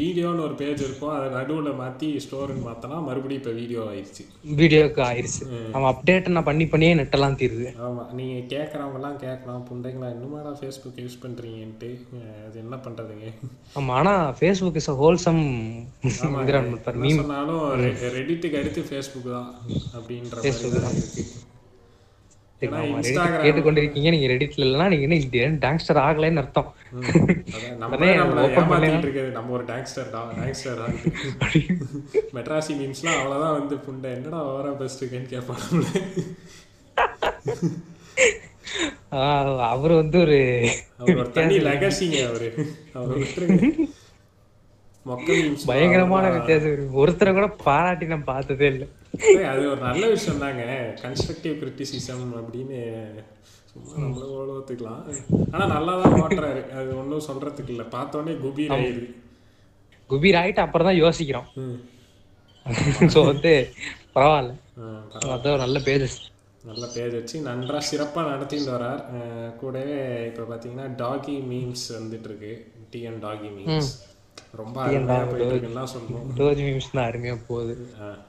வீடியோன்னு ஒரு பேஜ் இருக்கும். அதை நடுவுல மாத்தி ஸ்டோர்னு மாத்தனா மறுபடியும் இப்ப வீடியோ ஆயிடுச்சு வீடியோக்கு ஆயிருச்சு. அவன் அப்டேட் நான் பண்ணி பண்ணியே நெட்டெல்லாம் தீருது. ஆமா. நீங்க கேட்கறவங்க எல்லாம் கேட்கலாம். புண்டைங்களா இன்னுமாடா ஃபேஸ்புக் யூஸ் பண்றீங்கன்ட்டு? அஹ் அது என்ன பண்றதுங்க? ஆமா ஆனா ஃபேஸ்புக் இஸ் ஹோல்சம் ஃபார் என்ன சொன்னாலும் ரெடிட்டுக்கு அடுத்து ஃபேஸ்புக் தான் அப்படின்ற மாதிரி தான் இருக்கு. ஏன்னா இன்ஸ்டாகிராம் கேட்டுக்கொண்டிருக்கீங்க நீங்க ரெடிட்ல இல்லைன்னா நீங்க இன்னும் டேங்ஸ்டர் ஆகலைன்னு அர்த்தம்? *laughs* நம்ம ஒரு டாங்ஸ்டர் தான் டாங்ஸ்டர் தான் *laughs* மெட்ராசி மீம்ஸ்லாம் அவ்வளோதான் வந்து புண்டை. என்னடா ஓவரா பெஸ்ட்டுக்குன்னு கேட்பாங்க அவர் வந்து ஒரு அவர் தனி லெகசிங்க அவரு. அவர் விட்டுருங்க. *laughs* பயங்கரமான வித்தியாசம் ஒருத்தரை கூட பாராட்டி நான் பார்த்ததே இல்லை. அது ஒரு நல்ல விஷயம் தாங்க. கன்ஸ்ட்ரக்டிவ் கிரிட்டிசிசம் அப்படின்னு நம்மளும் ஓடுவதுக்கலாம் ஆனா நல்லா தான் ஓட்டுறாரு அது ஒன்றும் சொல்றதுக்கு இல்லை. பார்த்தோன்னே குபீர் ஆயிடுது. குபீர் ஆயிட்டு அப்புறம் தான் யோசிக்கிறோம். ஸோ வந்து பரவாயில்ல. அதான் நல்ல பேஜஸ் நல்ல பேர் வச்சு நன்றா சிறப்பாக நடத்திட்டு வரார். கூடவே இப்போ பார்த்தீங்கன்னா டாகி மீம்ஸ் வந்துட்டு இருக்கு. டிஎன் டாகி மீம்ஸ் ரொம்ப தான் டோஜி மீம்ஸ் தான் அருமையா போகுது.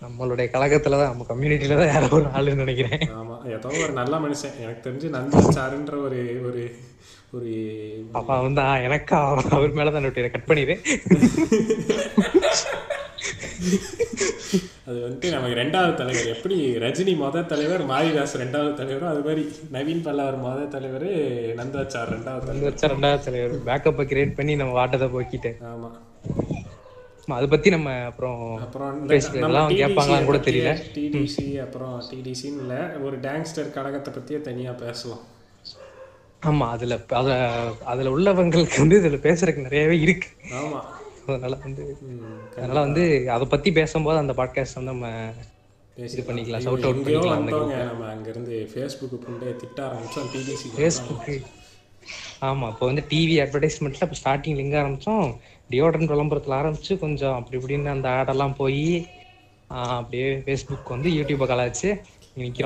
நம்மளுடைய கழகத்துல தான் நம்ம கம்யூனிட்டில தான் யாரோ ஒரு ஆளுன்னு நினைக்கிறேன். ஆமா ஏதோ ஒரு நல்ல மனுஷன். எனக்கு தெரிஞ்சு நந்தன் சாருன்ற ஒரு ஒரு ஒரு அப்ப வந்து எனக்கா அவர் மேலதான் நோட்டு கட் பண்ணிடு. அது வந்துட்டு நமக்கு ரெண்டாவது தலைவர். எப்படி ரஜினி மொத தலைவர் மாரிதாஸ் ரெண்டாவது தலைவரோ அது மாதிரி நவீன் பல்லாவர் மொத தலைவர் நந்தாச்சார் ரெண்டாவது தலைவர். ரெண்டாவது தலைவர். பேக்கப்பை கிரியேட் பண்ணி நம்ம வாட்டத்தை போக்கிட்டு ஆமா ஆமா, அதை பத்தி நம்ம அப்புறம் அப்புறம் கேட்பாங்களான்னு கூட தெரியல. டிடிசி அப்புறம் டிடிசின்னு இல்லை ஒரு டேங்ஸ்டர் கழகத்தை பத்தியே தனியா பேசலாம் ஆமா அதுல அதுல அதுல உள்ளவங்களுக்கு வந்து இதுல பேசுறதுக்கு நிறையவே இருக்கு. ஆமா. அதனால வந்து அதனால வந்து அதை பத்தி பேசும்போது அந்த பாட்காஸ்ட் வந்து நம்ம இது பண்ணிக்கலாம். ஷவுட் அவுட் பண்ணிக்கலாம் நம்ம அங்கிருந்து ஃபேஸ்புக் புண்டே திட்ட ஆரம்பிச்சோம் டிடிசி ஃபேஸ்புக் ஆமா இப்போ வந்து டிவி அட்வர்டைஸ்மெண்ட்ல இப்போ ஸ்டார்டிங் லிங்க் ஆரம்பிச்சோம். டியோட்ரன் விளம்பரத்துல ஆரம்பிச்சு கொஞ்சம் அப்படி இப்படின்னு அந்த ஆடெல்லாம் போய் அப்படியே ஃபேஸ்புக் வந்து யூடியூப்பை கலாச்சு இதுக்கு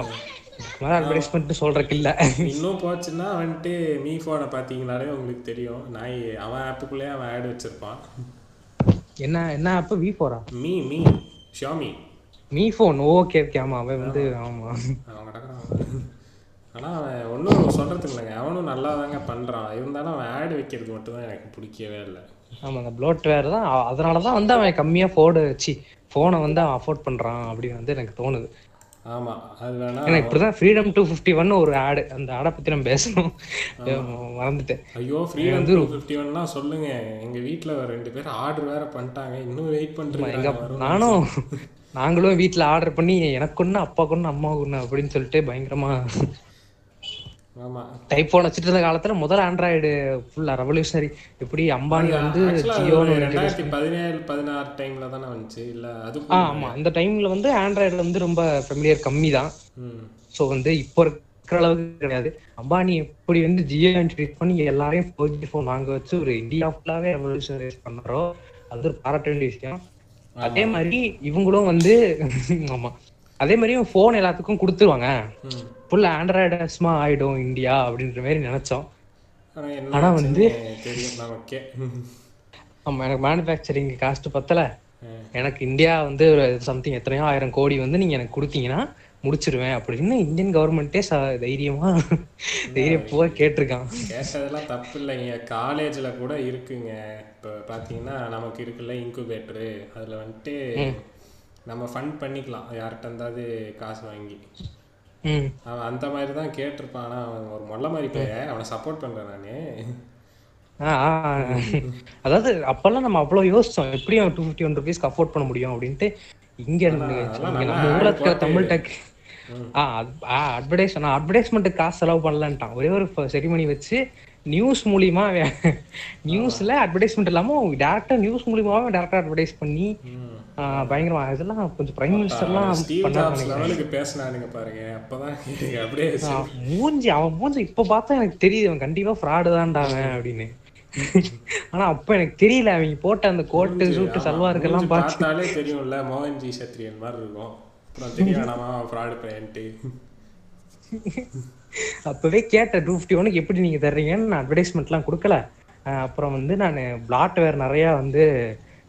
மேல அட்வர்டைஸ்மெண்ட் சொல்றதுக்கு இல்ல. இன்னும் போச்சுன்னா வந்துட்டு மீ ஃபோனை பார்த்தீங்கனாலே உங்களுக்கு தெரியும். நான் அவன் ஆப்புக்குள்ளேயே அவன் ஆட் வச்சிருப்பான். என்ன என்ன அப்ப வி போறா Mi Mi Xiaomi Mi phone. Okay okay ஆமா அவன் வந்து ஆமா. அவன் ஆனால் அவன். ஒன்றும் சொல்கிறதுக்கு இல்லைங்க. அவனும் நல்லா தாங்க பண்ணுறான் இருந்தாலும் அவன் ஆட் வைக்கிறது மட்டும் தான் எனக்கு பிடிக்கவே இல்லை. ஆமா அந்த ப்ளோட் வேர் தான். அ- அதனாலதான் வந்து அவன் கம்மியா ஃபோர்டு வச்சு போனை வந்து அவன் அஃபோர்ட் பண்றான் அப்படின்னு வந்து எனக்கு தோணுது. ஆமாம் அது வேணா ஏன்னா இப்படிதான் ஃப்ரீடம் டூ ஃபிஃப்டி ஒன் ஒரு ஆடு அந்த ஆடை பத்தி நம்ம பேசணும். மறந்துட்டேன். ஐயோ ஃப்ரீடம் டூ ஃபிஃப்டி ஒன்லாம் சொல்லுங்க. எங்கள் வீட்டில் ரெண்டு பேர் ஆர்டர் வேற பண்ணிட்டாங்க. இன்னும் வெயிட் எங்க பண்ணுறாங்க நானும் நாங்களும் வீட்ல ஆர்டர் பண்ணி எனக்கு ஒண்ணு அப்பா ஒண்ணு அம்மா ஒண்ணு அப்படின்னு சொல்லிட்டு பயங்கரமா டைப் போன் வச்சுட்டு இருந்த காலத்துல முதல் ஆண்ட்ராய்டு ஃபுல்லா ரெவல்யூஷனரி எப்படி அம்பானி வந்து ஜியோன்னு ரெண்டாயிரத்தி பதினேழு பதினாறு டைம்ல தானே வந்துச்சு. இல்ல அதுக்கும் ஆமா. அந்த டைம்ல வந்து ஆண்ட்ராய்டு வந்து ரொம்ப ஃபெமிலியர் கம்மி தான். ஸோ வந்து இப்போ இருக்கிற அளவுக்கு கிடையாது. அம்பானி எப்படி வந்து ஜியோ இன்ட்ரடியூஸ் பண்ணி எல்லாரையும் ஃபோர் ஜி ஃபோன் வாங்க வச்சு ஒரு இந்தியா ஃபுல்லாவே ரெவல்யூஷனரைஸ் பண்ணாரோ அது ஒரு பாராட்ட வேண்டிய விஷயம் அதே மாதிரி இவங்களும் வந்து ஆமா. அதே மாதிரி ஃபோன் எல்லாத்துக்கும் கொடுத்துருவாங்க. ஃபுல் ஆண்ட்ராய்டஸ்மா ஆயிடும் இந்தியா அப்படின்ற மாதிரி நினைச்சோம். ஆனா வந்து ஆமா எனக்கு மேனுஃபேக்சரிங் காஸ்ட் பத்தல. எனக்கு இந்தியா வந்து ஒரு சம்திங் எத்தனையோ ஆயிரம் கோடி வந்து நீங்க எனக்கு கொடுத்தீங்கன்னா முடிச்சிருவேன் அப்படின்னு இந்தியன் கவர்மெண்ட்டே தைரியமா *laughs* தைரியப்பூவா கேட்டிருக்கான். கேட்டதெல்லாம் தப்பு இல்லைங்க காலேஜில் கூட இருக்குங்க. இப்போ பார்த்தீங்கன்னா நமக்கு இருக்குல்ல இன்குபேட்டரு அதில் வந்துட்டு நம்ம ஃபண்ட் பண்ணிக்கலாம். யார்கிட்ட இருந்தாவது காசு வாங்கி. அவன் அந்த மாதிரி தான் கேட்டிருப்பான். ஆனால் அவன் ஒரு மொல்ல மாதிரி பையன் அவனை சப்போர்ட் பண்ணுறேன் நான். அதாவது அப்பெல்லாம் நம்ம அவ்வளவு யோசிச்சோம். எப்படி அவன் டூ ஃபிஃப்டி ஒன் ருபீஸ்க்கு அஃபோர்ட் பண்ண முடியும் அப்படின்ட்டு இங்க இருந்து தமிழ் டெக் ஆ அட்வர்டைஸ் நான் அட்வர்டைஸ்மெண்ட் காசு செலவு பண்ணலன்ட்டான். ஒரே ஒரு செரிமனி வச்சு நியூஸ் மூலியமா நியூஸ்ல அட்வர்டைஸ்மெண்ட் இல்லாம டேரக்டா நியூஸ் மூலியமாவே டேரக்டா அட்வர்டைஸ் பண்ணி பயங்கரமா. இதெல்லாம் கொஞ்சம் பிரைம் மினிஸ்டர்லாம் லெவலுக்கு பேசினானுங்க பாருங்க. அப்பதான் *laughs* அப்படியே மூஞ்சி அவன் மூஞ்சி இப்ப பார்த்தா எனக்கு தெரியுது. அவன் கண்டிப்பா ஃப்ராடு தான்டா அவன் அப்படின்னு. *laughs* ஆனா அப்ப எனக்கு தெரியல. அவங்க போட்ட அந்த கோட்டு சூட்டு சல்வாருக்கெல்லாம் பார்த்தாலே தெரியும்ல. மோகன்ஜி சத்ரியன் மாதிரி இருக்கும். அப்புறம் தெரிய வேணாமா ஃப்ராடு பையன்ட்டு. *laughs* அப்பவே கேட்டேன் டூ ஃபிஃப்டி ஒனுக்கு எப்படி நீங்க தர்றீங்கன்னு நான் அட்வர்டைஸ்மெண்ட்லாம் கொடுக்கல. அப்புறம் வந்து நான் பிளாட் வேர் நிறைய வந்து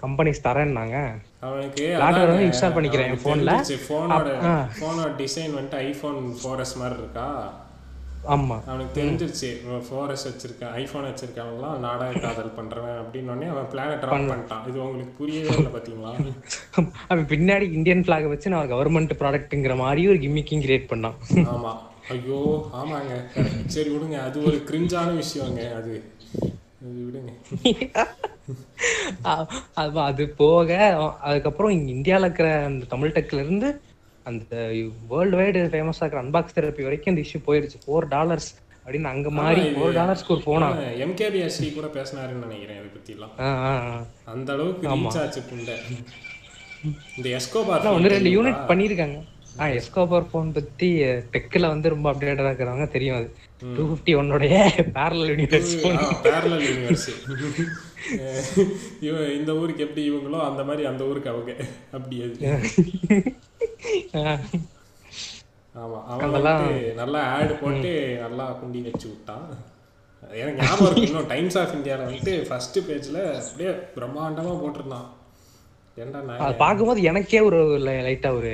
கம்பெனிஸ் தரேன்னாங்க. அவனுக்கு வந்து install பண்ணிக்கிறேன் என் phone ல. ஃபோனோட. ஃபோனோட டிசைன் வந்துட்டு ஐஃபோன் ஃபோர் எஸ் மாதிரி இருக்கா? ஆமா. அவனுக்கு தெரிஞ்சிருச்சு ஃபோர் எஸ் வச்சிருக்கேன் ஐஃபோன் வச்சிருக்கவங்களாம் நாடக காதல் பண்றவன் அப்படின்னு அவன் பிளானை ட்ராப் பண்ணிட்டான். இது உங்களுக்கு புரியவே இல்லை பாத்தீங்களா? *laughs* அவன் பின்னாடி இந்தியன் ஃபிளாக் வச்சு நான் கவர்மெண்ட் ப்ராடக்ட்ங்கிற மாதிரி ஒரு கிம்மிக்கிங் கிரியேட் பண்ணான். ஆமா. ஐயோ ஆமாங்க. சரி விடுங்க. அது ஒரு கிரிஞ்சான விஷயங்க அது. அது விடுங்க. அது போக அதுக்கப்புறம் இங்க இந்தியால இருக்கிற அந்த தமிழ் டெக்ல இருந்து அந்த வேர்ல்டு வைடு ஃபேமஸா இருக்கிற அன்பாக்ஸ் தெரப்பி வரைக்கும் இந்த இஷ்யூ போயிருச்சு. ஃபோர் டாலர்ஸ் அப்படின்னு அங்க மாறி ஃபோர் டாலர்ஸ்க்கு ஒரு போனா எம்கேபிஎஸ்சி கூட பேசினாருன்னு நினைக்கிறேன் இதை பத்திலாம் அந்த அளவுக்கு ரீச் ஆச்சு புண்டை. இந்த எஸ்கோபார் ஒன்னு ரெண்டு யூனிட் பண்ணிருக்காங்க ஆ எஸ்கோபர் ஃபோன் பத்தி டெக்ல வந்து ரொம்ப அப்டேட்டடா இருக்கிறவங்க தெரியும் அது. டூ ஃபிஃப்டி ஒன்னுடைய பேரலல் யூனிவர்ஸ் பேரலல் யூனிவர்ஸ் இவன் இந்த ஊருக்கு எப்படி இவங்களோ அந்த மாதிரி அந்த ஊருக்கு அவங்க. அப்படி அது. ஆமா அவன் வந்து நல்லா ஆடு போட்டு நல்லா குண்டி வச்சு விட்டான். எனக்கு ஞாபகம் இருக்கு இன்னும் டைம்ஸ் ஆஃப் இந்தியாவில் வந்துட்டு ஃபர்ஸ்ட் பேஜ்ல அப்படியே பிரம்மாண்டமா போட்டிருந்தான். ஏன்டா நான் பார்க்கும்போது எனக்கே ஒரு லைட்டா ஒரு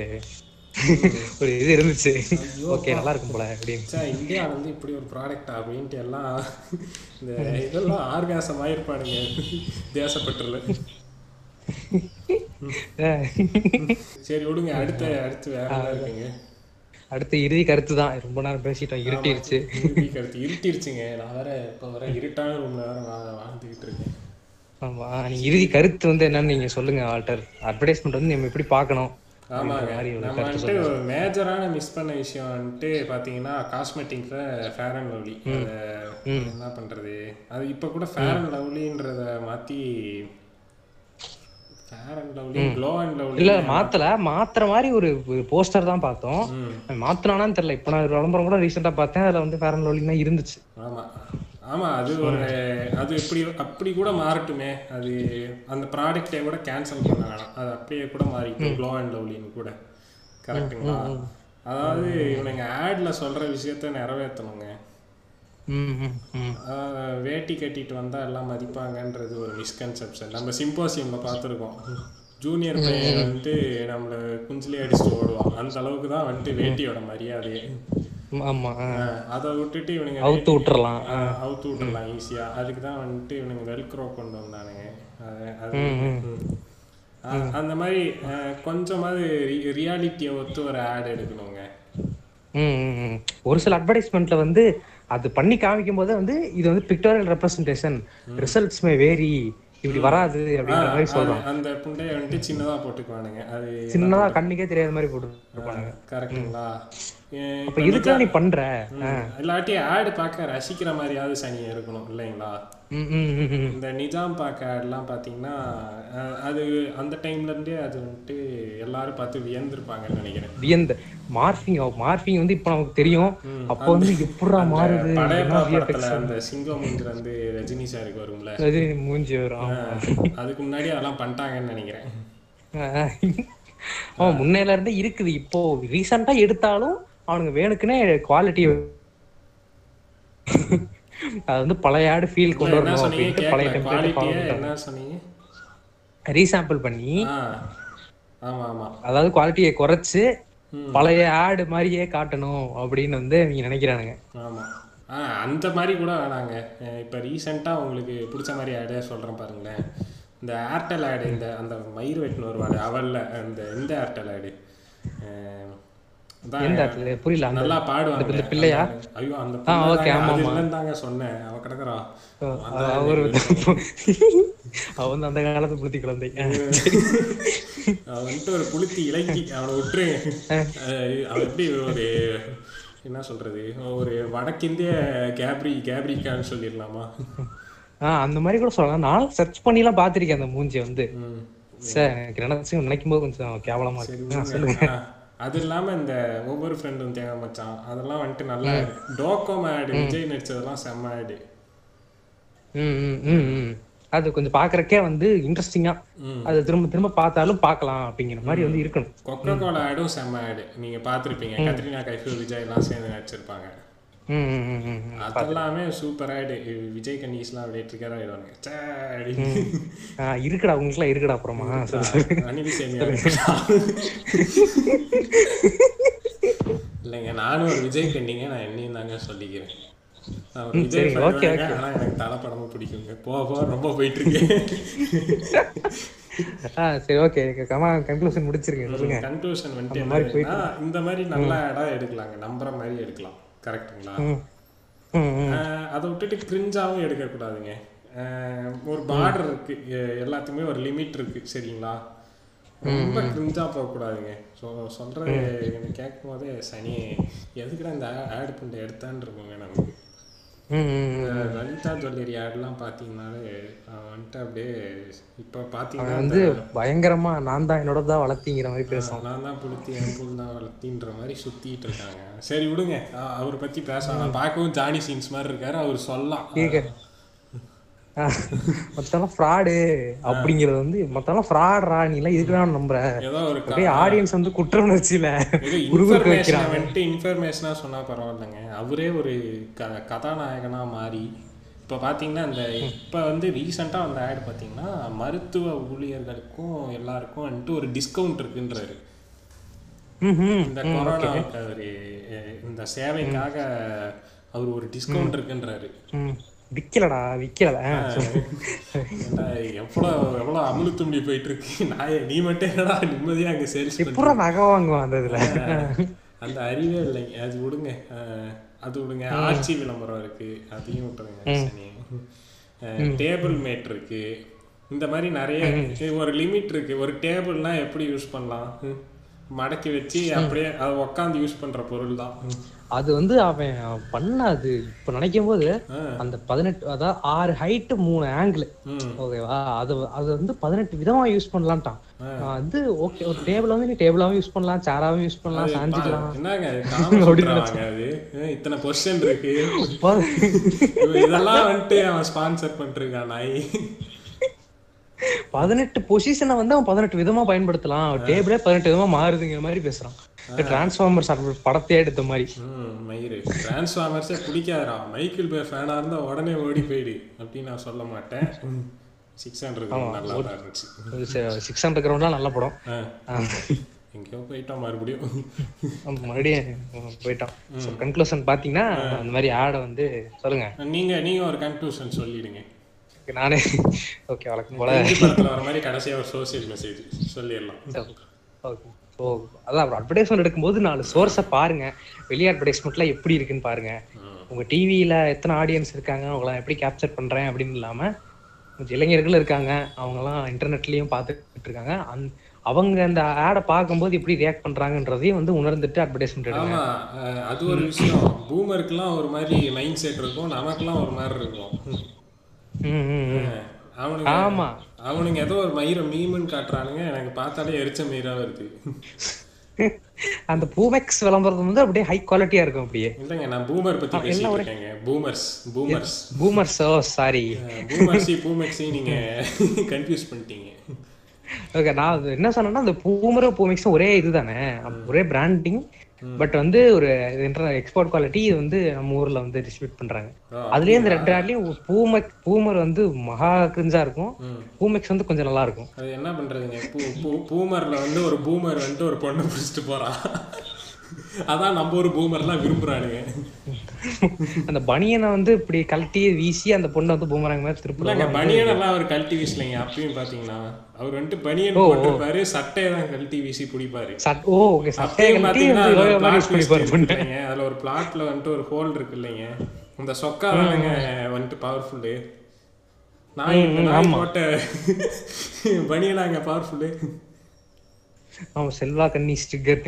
*laughs* ஒரு இது இருந்துச்சு. ஓகே நல்லா இருக்கும் போல அப்படின்னு. சே இந்தியா வந்து இப்படி ஒரு ப்ராடக்ட் அப்படின்ட்டு எல்லாம் இந்த இதெல்லாம் ஆர்காசம் ஆயிருப்பானுங்க தேசப்பற்றுல. சரி விடுங்க. அடுத்த அடுத்து வேற இருக்குங்க? அடுத்து இறுதி கருத்து தான் ரொம்ப நேரம் பேசிட்டோம் இருட்டிருச்சு. இறுதி கருத்து. இருட்டிருச்சுங்க. நான் வேற இப்போ வர இருட்டான ரூம்ல வேற வாழ்ந்துகிட்டு இருக்கேன். ஆமா இறுதி கருத்து வந்து என்னன்னு நீங்க சொல்லுங்க வால்டர் அட்வர்டைஸ்மெண்ட் வந்து நம்ம எப்படி பார்க்கணும்? ஆமாங்க. மேஜரான மிஸ் பண்ண விஷயம் வந்துட்டு பார்த்தீங்கன்னா காஸ்மெட்டிக்ஸை ஃபேர் அண்ட் லவ்லி என்ன பண்ணுறது அது இப்போ கூட ஃபேர் அண்ட் லவ்லின்றத மாற்றி இல்ல மாத்தல. மாத்துற மாதிரி ஒரு போஸ்டர் தான் பார்த்தோம். மாத்தினானான்னு தெரியல. இப்ப நான் விளம்பரம் கூட ரீசெண்டா பார்த்தேன். அதுல வந்து ஃபேர் அண்ட் லவ்லி தான் இருந்துச்சு. ஆமா ஆமா அது ஒரு அது இப்படி அப்படி கூட மாறட்டுமே. அது அந்த ப்ராடக்டை கூட கேன்சல் பண்ண வேணாம். அது அப்படியே கூட மாறிக்கும் க்ளோ அண்ட் லவ்லின்னு கூட. கரெக்ட்டுங்களா அதாவது இவனுங்க ஆட்ல சொல்ற விஷயத்த நிறைவேற்றணுங்க. வேட்டி கட்டிட்டு வந்தா எல்லாம் மதிப்பாங்கன்றது ஒரு மிஸ்கன்செப்ஷன் நம்ம சிம்போசியம்ல பார்த்துருக்கோம். ஜூனியர் பையன் வந்துட்டு நம்மள குஞ்சிலே அடிச்சுட்டு ஓடுவான். அந்த அளவுக்கு தான் வந்துட்டு வேட்டியோட மரியாதையே. ம், ஆமா ஆ. ஆஹ் அதை விட்டுட்டு இவனுங்க அவுத்து விட்டுறலாம். அவுத்து விட்டுறலாம் ஈஸியா அதுக்கு தான் வந்துட்டு இவனுங்க வெல்க்ரோ கொண்டு வந்தானுங்க. அது அந்த மாதிரி கொஞ்சமாவது ரியாலிட்டியை ஒத்து ஒரு ஆட் எடுக்கணுங்க. ஒரு சில அட்வர்டைஸ்மெண்ட்ல வந்து அது பண்ணி காமிக்கும் போது வந்து இது வந்து pictorial representation results may vary இப்படி வராது அப்படின்ற மாதிரி சொல்றான். அது- அந்த புண்டையை வந்துட்டு சின்னதா போட்டுக்குவானுங்க. அது சின்னதா கண்ணுக்கே தெரியாத மாதிரி போட்டு கரெக்டுங்களா அப்ப இதுக்கெல்லாம் நீ பண்ற? இல்லாட்டி ஆடு பார்க்க ரசிக்கிற மாதிரியாவது சனியை இருக்கணும் இல்லைங்களா. இந்த நிஜாம் பார்க்க ஆட்லாம் பார்த்தீங்கன்னா அது அந்த டைம்ல இருந்தே அது வந்துட்டு எல்லாரும் பார்த்து வியந்திருப்பாங்கன்னு நினைக்கிறேன். வியந்த. மார்பிங் மார்பிங் வந்து இப்ப நமக்கு தெரியும். அப்போ வந்து எப்படா மாறுது? அந்த சிங்கம் வந்து ரஜினி சாருக்கு வரும்ல. அது மூஞ்சி வரும். அதுக்கு முன்னாடி அதெல்லாம் பண்ணிட்டாங்கன்னு நினைக்கிறேன். முன்னையில இருந்தே இருக்குது. இப்போ ரீசெண்டா எடுத்தாலும் அவனுங்க வேணுக்குனே குவாலிட்டி அது வந்து பழைய ஆடு ஃபீல் கொண்டு வரணும் அப்படின்ட்டு பழைய டெம்ப்ளேட் ரீசாம்பிள் பண்ணி அதாவது குவாலிட்டியை குறைச்சு. பழைய ஆடு மாதிரியே காட்டணும் அப்படின்னு வந்து நீங்க நினைக்கிறானுங்க. ஆமா. ஆ அந்த மாதிரி கூட வேணாங்க. இப்ப ரீசெண்டா உங்களுக்கு பிடிச்ச மாதிரி ஆடே சொல்றேன் பாருங்களேன். இந்த ஏர்டெல் ஆடு இந்த அந்த மயிர் வெட்டின ஒரு வாடு அவல்ல அந்த இந்த ஏர்டெல் ஆடு எந்த இடத்துல புரியல அந்த நல்லா பாடுவாங்க. இந்த பிள்ளையா? ஐயோ அந்த ஆ, okay, ஆமா, ஆமா. சொன்னேன். அவ கிடக்குறா. அவர் வந்து அந்த காலத்து புளுத்தி குழந்தை. அவன் வந்துட்டு ஒரு புளுத்தி இலங்கி. அவனை விட்டுரு. அவன் எப்படி ஒரு என்ன சொல்றது? ஒரு வடக்கிந்திய கேப்ரி கேப்ரிக்கான்னு சொல்லிடலாமா? ஆஹ் அந்த மாதிரி கூட சொல்லலாம். நானும் சர்ச் பண்ணி எல்லாம் பாத்திருக்கேன் அந்த மூஞ்சி வந்து. சார் எனக்கு நினைச்சு நினைக்கும் போது கொஞ்சம் கேவலமா இருக்கு. ஆ. சொல்லுங்க. ஆ, அது இல்லாம இந்த ஒவ்வொரு ஃப்ரெண்டும் தேவை மச்சான் அதெல்லாம் வந்துட்டு நல்லா டோகோமோ ஆடு விஜய் நடிச்சதெல்லாம் செம்ம ஆடு. அது கொஞ்சம் பாக்குறக்கே வந்து இன்ட்ரெஸ்டிங்கா. அது திரும்ப திரும்ப பார்த்தாலும் பார்க்கலாம் அப்படிங்கிற மாதிரி வந்து இருக்கணும். கொக்கோ கோலா ஆடும் செம்ம ஆடு. நீங்க பார்த்திருப்பீங்க. கத்ரினா கைஃபு விஜய் எல்லாம் சேர்ந்து நடிச்சிருப்பாங்க. அதெல்லாமே சூப்பர் ஆடு விஜய் கணேஷ்லாம் அப்படியே ட்ரிகர் ஆயிடுவானுங்க இருக்குடா உங்களுக்குலாம் இருக்குடா அப்புறமா. அனில் சேமியா இல்லைங்க நானும் ஒரு விஜய் கண்டிங்க நான் என்னையும் தாங்க சொல்லிக்கிறேன். நான் விஜய் சரி, okay, fan தாங்க, ஆனா எனக்கு தலை பிடிக்குங்க. போக போக ரொம்ப போயிட்டு இருக்கு ஆ சரி ஓகே. கமா கன்க்ளூஷன் முடிச்சிருங்க சொல்லுங்க. கன்க்ளூஷன் வந்துட்டு இந்த மாதிரி நல்ல இடம் எடுக்கலாங்க. நம்புற மாதிரி எடுக்கலாம். ஆஹ் அதை விட்டுட்டு கிரிஞ்சாவும் எடுக்கக்கூடாதுங்க. ஒரு பார்டர் இருக்கு. எல்லாத்துக்குமே ஒரு லிமிட் இருக்கு. சரிங்களா? ரொம்ப கிரிஞ்சா போகக்கூடாதுங்க. ஸோ சொல்றது எனக்கு கேட்கும் போதே சனி எதுக்குடா இந்த ஆட் பண்ணி எடுத்தான்னு இருக்குங்க நமக்கு. லலிதா ஜுவல்லரி ஆட்லாம் பார்த்தீங்கன்னாலே வந்துட்டு அப்படியே இப்போ பார்த்தீங்கன்னா வந்து பயங்கரமா நான் தான் என்னோட தான் வளர்த்திங்கிற மாதிரி பேசுவான். நான் தான் புளுத்தி என் புல் தான் வளர்த்தின்ற மாதிரி சுத்திட்டு இருக்காங்க. சரி விடுங்க. அவரை பத்தி பேசலாம் பார்க்கவும் ஜானி சீன்ஸ் மாதிரி இருக்காரு. அவர் சொல்லலாம். இருக்க மத்தெல்லாம் ஃப்ராடு அப்படிங்கறது வந்து மத்தெல்லாம் ஃப்ராடுறா நீ எல்லாம் இதுக்குதான் நம்புற. ஏதோ ஒரு க- அப்படியே ஆடியன்ஸ் வந்து குற்ற உணர்ச்சியில இன்ஃபர்மேஷனை வைக்கிறாங்க. வந்துட்டு இன்ஃபர்மேஷனா சொன்னா பரவாயில்லைங்க. அவரே ஒரு கதாநாயகனா மாறி இப்போ பார்த்தீங்கன்னா இந்த இப்போ வந்து ரீசெண்டாக அந்த ஆட் பார்த்தீங்கன்னா மருத்துவ ஊழியர்களுக்கும் எல்லாருக்கும் வந்துட்டு ஒரு டிஸ்கவுண்ட் இருக்குன்றாரு. இந்த கொரோனாவுக்கு அவரு இந்த சேவைக்காக அவர் ஒரு டிஸ்கவுண்ட் இருக்குன்றாரு. விக்கலடா விக்கல. எவ்வளோ எவ்வளோ அமுழுத்தும்படி போயிட்டு இருக்கு நான் நீ மட்டும் என்னடா நிம்மதியா அங்கே சேல்ஸ் எப்படா நகை வாங்குவான் அந்த இதுல. அந்த அறிவே இல்லைங்க அது விடுங்க. அது விடுங்க. ஆட்சி விளம்பரம் இருக்கு. அதையும் விட்டுருங்க டேபிள் மேட் இருக்கு. இந்த மாதிரி நிறைய ஒரு லிமிட் இருக்கு. ஒரு டேபிள்னா எப்படி யூஸ் பண்ணலாம். மடக்கி வச்சு அப்படியே அதை உட்காந்து யூஸ் பண்ற பொருள் தான் அது வந்து அவன் பண்ண அது இப்ப நினைக்கும் போது அந்த பதினெட்டு அதாவது ஆறு ஹைட் மூணு ஆங்கிள் ஓகேவா அது அது வந்து பதினெட்டு விதமா யூஸ் பண்ணலாம்ட்டான். நான் வந்து ஓகே ஒரு டேபிள் வந்து நீ டேபிளாவும் யூஸ் பண்ணலாம் சேராவும் யூஸ் பண்ணலாம் சாஞ்சிக்கலாம். என்னங்க *laughs* இத்தனை பொசிஷன் இருக்கு. இதெல்லாம் வந்துட்டு அவன் ஸ்பான்சர் பண்ணிருக்கான் நாய் பதினெட்டு பொசிஷனை வந்து அவன் பதினெட்டு விதமா பயன்படுத்தலாம். டேபிளே பதினெட்டு விதமா மாறுதுங்கிற மாதிரி பேசுறான். டிரான்ஸ்ஃபார்மர்ஸ் படத்தையே எடுத்த மாதிரி. மயிறு. டிரான்ஸ்ஃபார்மர்ஸே பிடிக்காதரா மைக்கிள் பே ஃபேனாக இருந்தால் உடனே ஓடி போயிடு அப்படின்னு நான் சொல்ல மாட்டேன். சிக்ஸ் ஹண்ட்ரட் நல்லா இருந்துச்சு. சிக்ஸ் ஹண்ட்ரட் கிரவுண்ட்லாம் நல்ல படம். எங்கேயோ போயிட்டோம் மறுபடியும். மறுபடியும் போயிட்டான். கன்க்ளூஷன் பாத்தீங்கன்னா அந்த மாதிரி ஆடை வந்து சொல்லுங்க. நீங்க நீங்க ஒரு கன்க்ளூஷன் சொல்லிடுங்க. நானே ஓகே வழக்கம் போல. மாதிரி கடைசியா ஒரு சோசியல் மெசேஜ் சொல்லிடலாம். ஓகே ஸோ அதான் அப்புறம் அட்வர்டைஸ்மெண்ட் எடுக்கும்போது நாலு சோர்ஸை பாருங்க. வெளியே அட்வர்டைஸ்மெண்ட்லாம் எப்படி இருக்குன்னு பாருங்க. உங்க டிவியில எத்தனை ஆடியன்ஸ் இருக்காங்க அவங்களாம் எப்படி கேப்சர் பண்றேன் அப்படின்னு இல்லாம இளைஞர்கள் இருக்காங்க. அவங்கலாம் இன்டர்நெட்லயும் பார்த்துட்டு இருக்காங்க. அந் அவங்க அந்த ஆடை பார்க்கும்போது எப்படி ரியாக்ட் பண்றாங்கன்றதையும் வந்து உணர்ந்துட்டு அட்வர்டைஸ்மெண்ட் எடுங்க. அது ஒரு விஷயம். பூமருக்குலாம் ஒரு மாதிரி மைண்ட் செட் இருக்கும் நமக்குலாம் ஒரு மாதிரி இருக்கும். அவனுங்க ஆமா. அவனுங்க ஏதோ ஒரு மயிரை மீமுன்னு காட்டுறானுங்க. எனக்கு பார்த்தாலே எரிச்ச மயிரா வருது. அந்த பூமெக்ஸ் விளம்பரம் வந்து அப்படியே ஹை குவாலிட்டியா இருக்கும் அப்படியே. இல்லைங்க நான் பூமர் பத்தி பேசிட்டு இருக்கேங்க. Boomers boomers. Boomers oh sorry பூமர்ஸி பூமெக்ஸி நீங்க *laughs* கன்ஃபியூஸ் பண்ணிட்டீங்க. ஓகே நான் என்ன சொன்னேன்னா அந்த பூமரும் பூமெக்ஸும் ஒரே இதுதானே. ஒரே பிராண்டிங் பட் வந்து ஒரு எக்ஸ்போர்ட் குவாலிட்டி இது வந்து நம்ம ஊர்ல வந்து டிஸ்ட்ரிபியூட் பண்றாங்க. அதுலயே இந்த ரெண்டு ஆட்லயும் பூமக் பூமர் வந்து மகா கிரிஞ்சா இருக்கும். பூமெக்ஸ் வந்து கொஞ்சம் நல்லா இருக்கும். அது என்ன பண்றதுங்க? பூமர்ல வந்து ஒரு பூமர் வந்துட்டு ஒரு பொண்ணை பிடிச்சிட்டு போறான் அதான் நம்ம ஒரு பூமர்லாம் விரும்புறானுங்க. அந்த பனியனை வந்து இப்படி கழட்டி வீசி அந்த பொண்ணை வந்து பூமராங்க மாதிரி திருப்பி இல்லைங்க பனியன் எல்லாம் அவர் கழட்டி வீசலைங்க அப்பயும் பாத்தீங்கன்னா அவர் வந்துட்டு பனியன் போட்டிருப்பாரு சட்டையை தான் கழட்டி வீசி பிடிப்பாரு. ஓ ஓகே சட்டையை வந்து அதுல ஒரு பிளாட்ல வந்துட்டு ஒரு ஹோல் இருக்கு இல்லைங்க. இந்த சொக்கா தானங்க வந்துட்டு பவர்ஃபுல்லு நான் போட்ட *laughs* பனியனாங்க பவர்ஃபுல்லு ஆமா செல்வா கண்ணி ஸ்டிக்கர்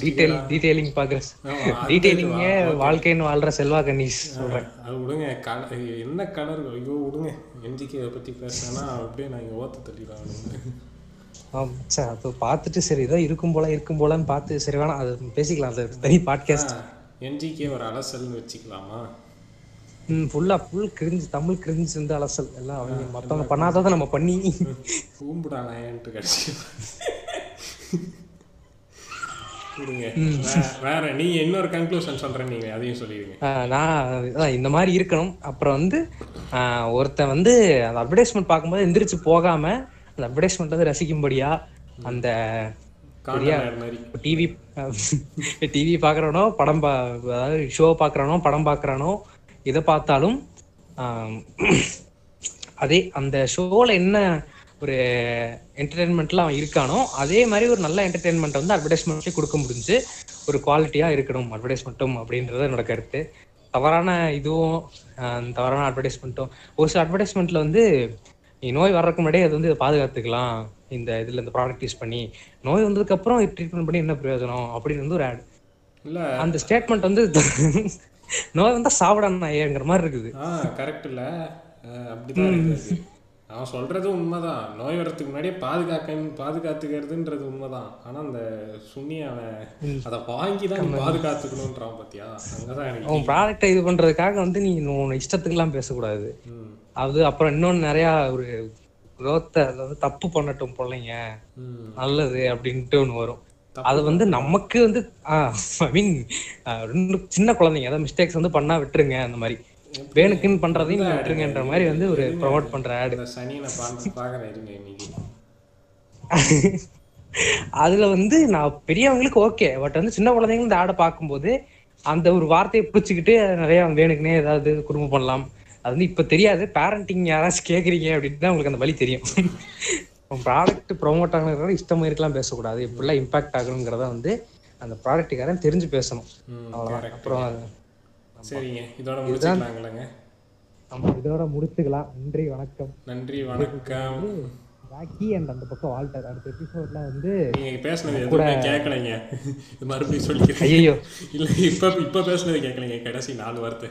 டீடைல் டீடைலிங் பாக்குறேன் டீடைலிங்க வாழ்க்கைன்னு வாழ்ற செல்வா கண்ணீஸ் சொல்றேன். அது விடுங்க என்ன கலர் ஐயோ விடுங்க. இதை பத்தி பேசினா அப்படியே நான் இங்க ஓத்த தள்ளிடுவாங்க ஆம், சரி அது பார்த்துட்டு சரி ஏதோ இருக்கும் போல இருக்கும் போலன்னு பார்த்து சரி வேணாம் அது பேசிக்கலாம் அது தனி பாட்காஸ்ட் என்ஜிக்கே ஒரு அலசல்னு வச்சுக்கலாமா? ஃபுல்லா ஃபுல் கிரிஞ்சு தமிழ் கிரிஞ்சு வந்து அலசல். எல்லாம் அவங்க மத்தவங்க பண்ணாததை நம்ம பண்ணி. பூம்புடா நாயன்ட்டு கடைசி வேற நீங்க இன்னொரு கன்க்ளூஷன் சொல்றேன் நீங்க அதையும் சொல்லிடுங்க. நான் இந்த மாதிரி இருக்கணும். அப்புறம் வந்து ஒருத்தன் வந்து அந்த அட்வர்டைஸ்மெண்ட் பார்க்கும்போது எந்திரிச்சு போகாம அந்த அட்வர்டைஸ்மெண்ட் வந்து ரசிக்கும்படியா அந்த டிவி டிவி பார்க்குறானோ படம் அதாவது ஷோ பார்க்குறானோ படம் பார்க்குறானோ இதை பார்த்தாலும் அதே அந்த ஷோவில் என்ன ஒரு என்டர்டெயின்மெண்ட்ல அவன் இருக்கானோ அதே மாதிரி ஒரு நல்ல என்டர்டெயின்மெண்ட் வந்து அட்வர்டைஸ்மெண்ட்லேயே கொடுக்க முடிஞ்சு ஒரு குவாலிட்டியாக இருக்கணும் அட்வர்டைஸ்மெண்ட்டும் அப்படின்றது என்னோட கருத்து. தவறான இதுவும் தவறான அட்வர்டைஸ்மெண்ட்டும் ஒரு சில அட்வர்டைஸ்மெண்ட்ல வந்து நீ நோய் வர்றதுக்கு முன்னாடியே அது வந்து இதை பாதுகாத்துக்கலாம். இந்த இதுல இந்த ப்ராடக்ட் யூஸ் பண்ணி நோய் வந்ததுக்கு அப்புறம் ட்ரீட்மெண்ட் பண்ணி என்ன பிரயோஜனம் அப்படின்னு வந்து ஒரு ஆட் இல்ல. அந்த ஸ்டேட்மெண்ட் வந்து நோய் வந்தா சாப்பிடணும் ஏங்கிற மாதிரி இருக்குது. ஆ கரெக்ட் இல்ல. அப்படிதான் இருக்குது. அவன் சொல்றது உண்மைதான். நோய் வரதுக்கு முன்னாடியே பாதுகாக்க பாதுகாத்துக்கிறதுன்றது உண்மைதான். ஆனா அந்த சுண்ணி அவன் அதை வாங்கி தான் நீ பாதுகாத்துக்கணுன்றான் பாத்தியா? அங்கதான் எனக்கு உன் ப்ராடக்டை இது பண்றதுக்காக வந்து நீ உன் இஷ்டத்துக்குலாம் பேசக்கூடாது. ம், அது அப்புறம் இன்னொன்னு நிறைய ஒரு growth-அ, அதாவது தப்பு பண்ணட்டும் பிள்ளைங்க. நல்லது அப்படின்ட்டு ஒண்ணு வரும். அது வந்து நமக்கு வந்து ஐ மீன் சின்ன குழந்தைங்க அதாவது மிஸ்டேக்ஸ் வந்து பண்ணா விட்டுருங்க அந்த மாதிரி. வேணுக்குன்னு பண்றதையும் நீங்க விட்டுருங்கன்ற மாதிரி வந்து ஒரு ப்ரொமோட் பண்ற ஆடு *laughs* அதுல வந்து நான் பெரியவங்களுக்கு ஓகே பட் வந்து சின்ன குழந்தைங்க இந்த ஆடை பார்க்கும்போது அந்த ஒரு வார்த்தையை பிடிச்சிக்கிட்டு நிறைய வேணுக்குனே ஏதாவது குடும்பம் பண்ணலாம். அது வந்து இப்ப தெரியாது. பேரண்டிங் யாராச்சும் கேக்குறீங்க அப்படின்னு தான் உங்களுக்கு அந்த வழி தெரியும். *laughs* ப்ராடக்ட் ப்ரொமோட் ஆகணுங்கிறத இஷ்டமா இருக்கலாம் பேசக்கூடாது. எப்படிலாம் இம்பாக்ட் ஆகணுங்கிறத வந்து அந்த ப்ராடக்ட்டுக்காரன் தெரிஞ்சு பேசணும். correct. அப்புறம் சரிங்க. இதோட முடிச்சுக்கலாங்களேங்க. நம்ம இதோட முடிச்சுக்கலாம். நன்றி வணக்கம். நன்றி வணக்கம். ராக்கி அண்ட் அந்த பக்கம் வால்டர். அடுத்த எபிசோட்ல வந்து நீங்க பேசுனது எதுவுமே கேட்கலைங்க இது மறுபடியும் சொல்லிக்கிறேன். ஐயோ இல்ல இப்ப இப்ப பேசுனது கேட்கலைங்க கடைசி நாலு வார்த்தை.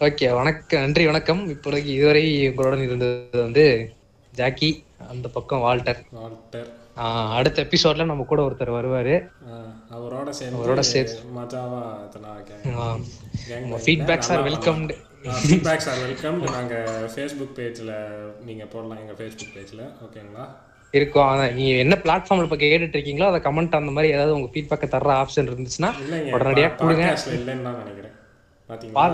ஓகே வணக்கம். நன்றி வணக்கம். இப்போதைக்கு இதுவரை உங்களுடன் இருந்தது வந்து ஜாக்கி. அந்த பக்கம் வால்டர். வால்டர். அடுத்த எபிசோட்ல நம்ம கூட ஒருத்தர் வருவாரு. அவரோட சேர்ந்து அவரோட மஜாவா gang bang ஃபீட்பேக்ஸ் ஆர் பண்ணலாம். feedbacks are welcome நாங்க ஃபேஸ்புக் பேஜ்ல நீங்க போடலாம் எங்க ஃபேஸ்புக் பேஜ்ல ஓகேங்களா? இருக்கும். அதான் நீங்க என்ன பிளாட்ஃபார்ம்ல இப்ப கேட்டுட்டு இருக்கீங்களோ அதை கமெண்ட் அந்த மாதிரி ஏதாவது உங்க ஃபீட்பேக்கை தர்ற ஆப்ஷன் இருந்துச்சுன்னா உடனடியா கொடுங்க. இல்லைன்னு தான் நினைக்கிறேன்.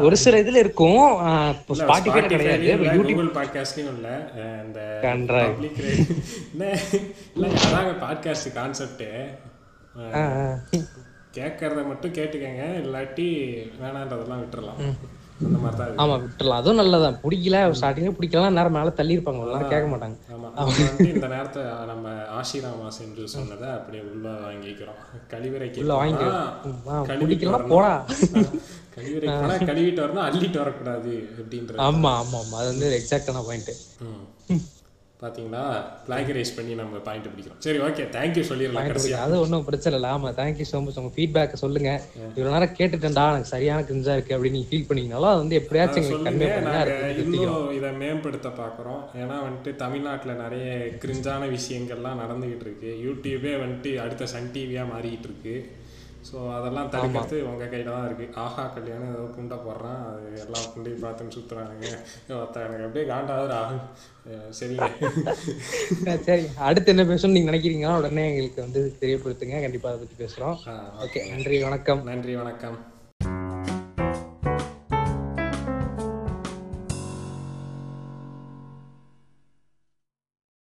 ஒரு சில இதுல இருக்கும். ஸ்பாட்டிஃபைல கிடையாது. யூடியூப் பாட்காஸ்ட்லயும் இல்ல. இந்த. பப்ளிக் *laughs* இல்ல அதாங்க பாட்காஸ்ட் கான்செப்ட் கேட்கறத மட்டும் கேட்டுக்கங்க. இல்லாட்டி வேணான்றதெல்லாம் விட்டுறலாம். அந்த மாதிரி தான் ஆமா விட்டுறலாம். அதுவும் நல்லதான். பிடிக்கல ஸ்டார்டிங்ல பிடிக்கலாம். நேரம் மேல தள்ளி இருப்பாங்க எல்லாரும் கேட்க மாட்டாங்க. இந்த நேரத்தை நம்ம ஆஷிராமா சென்று சொன்னதை அப்படியே உள்ள வாங்கிக்கிறோம். கழிவறைக்கு உள்ள வாங்கி போனா ஆ, கழுவிட்டு பிடிக்கலாம். போடா. கழுவிட்டு வரணும் அள்ளிட்டு வரக்கூடாது அப்படின்றது. ஆமா ஆமா ஆமா. அது வந்து எக்ஸாக்டான பாயிண்ட் ம். பாத்தீங்களா? பிளாகரைஸ் பண்ணி நம்ம பாயிண்ட் பிடிக்கிறோம். சரி ஓகே தேங்க்யூ சொல்லிடலாம் அது ஒன்றும் பிரச்சனை இல்லை. ஆமா தேங்க்யூ ஸோ மச் உங்க ஃபீட்பேக் சொல்லுங்க. இவ்வளவு நேரம் கேட்டுட்டேன்டா. எனக்கு சரியான கிரிஞ்சா இருக்கு அப்படின்னு நீங்க ஃபீல் பண்ணீங்கனாலும் அது வந்து எப்படியாச்சும் எங்களுக்கு கன்வே இன்னும் இதை மேம்படுத்த பார்க்குறோம். ஏன்னா வந்துட்டு தமிழ்நாட்டுல நிறைய கிரிஞ்சான விஷயங்கள்லாம் நடந்துகிட்டு இருக்கு. யூடியூபே வந்துட்டு அடுத்த சன் டிவியா மாறிக்கிட்டு இருக்கு. ஸோ அதெல்லாம் தடுக்கிறது உங்க கையில தான் இருக்கு. ஆஹா கல்யாணம் ஏதோ குண்டை போடுறான். அது எல்லா குண்டையும் பார்த்துன்னு சுத்துறானுங்க. ஒருத்தன் எனக்கு அப்படியே காண்டாவது அஹ் சரிங்க. சரி. அடுத்து என்ன பேசணும்னு நீங்க நினைக்கிறீங்களோ? உடனே எங்களுக்கு வந்து தெரியப்படுத்துங்க. கண்டிப்பா அதை பத்தி பேசுறோம். ஆ, ஓகே நன்றி வணக்கம். நன்றி வணக்கம்.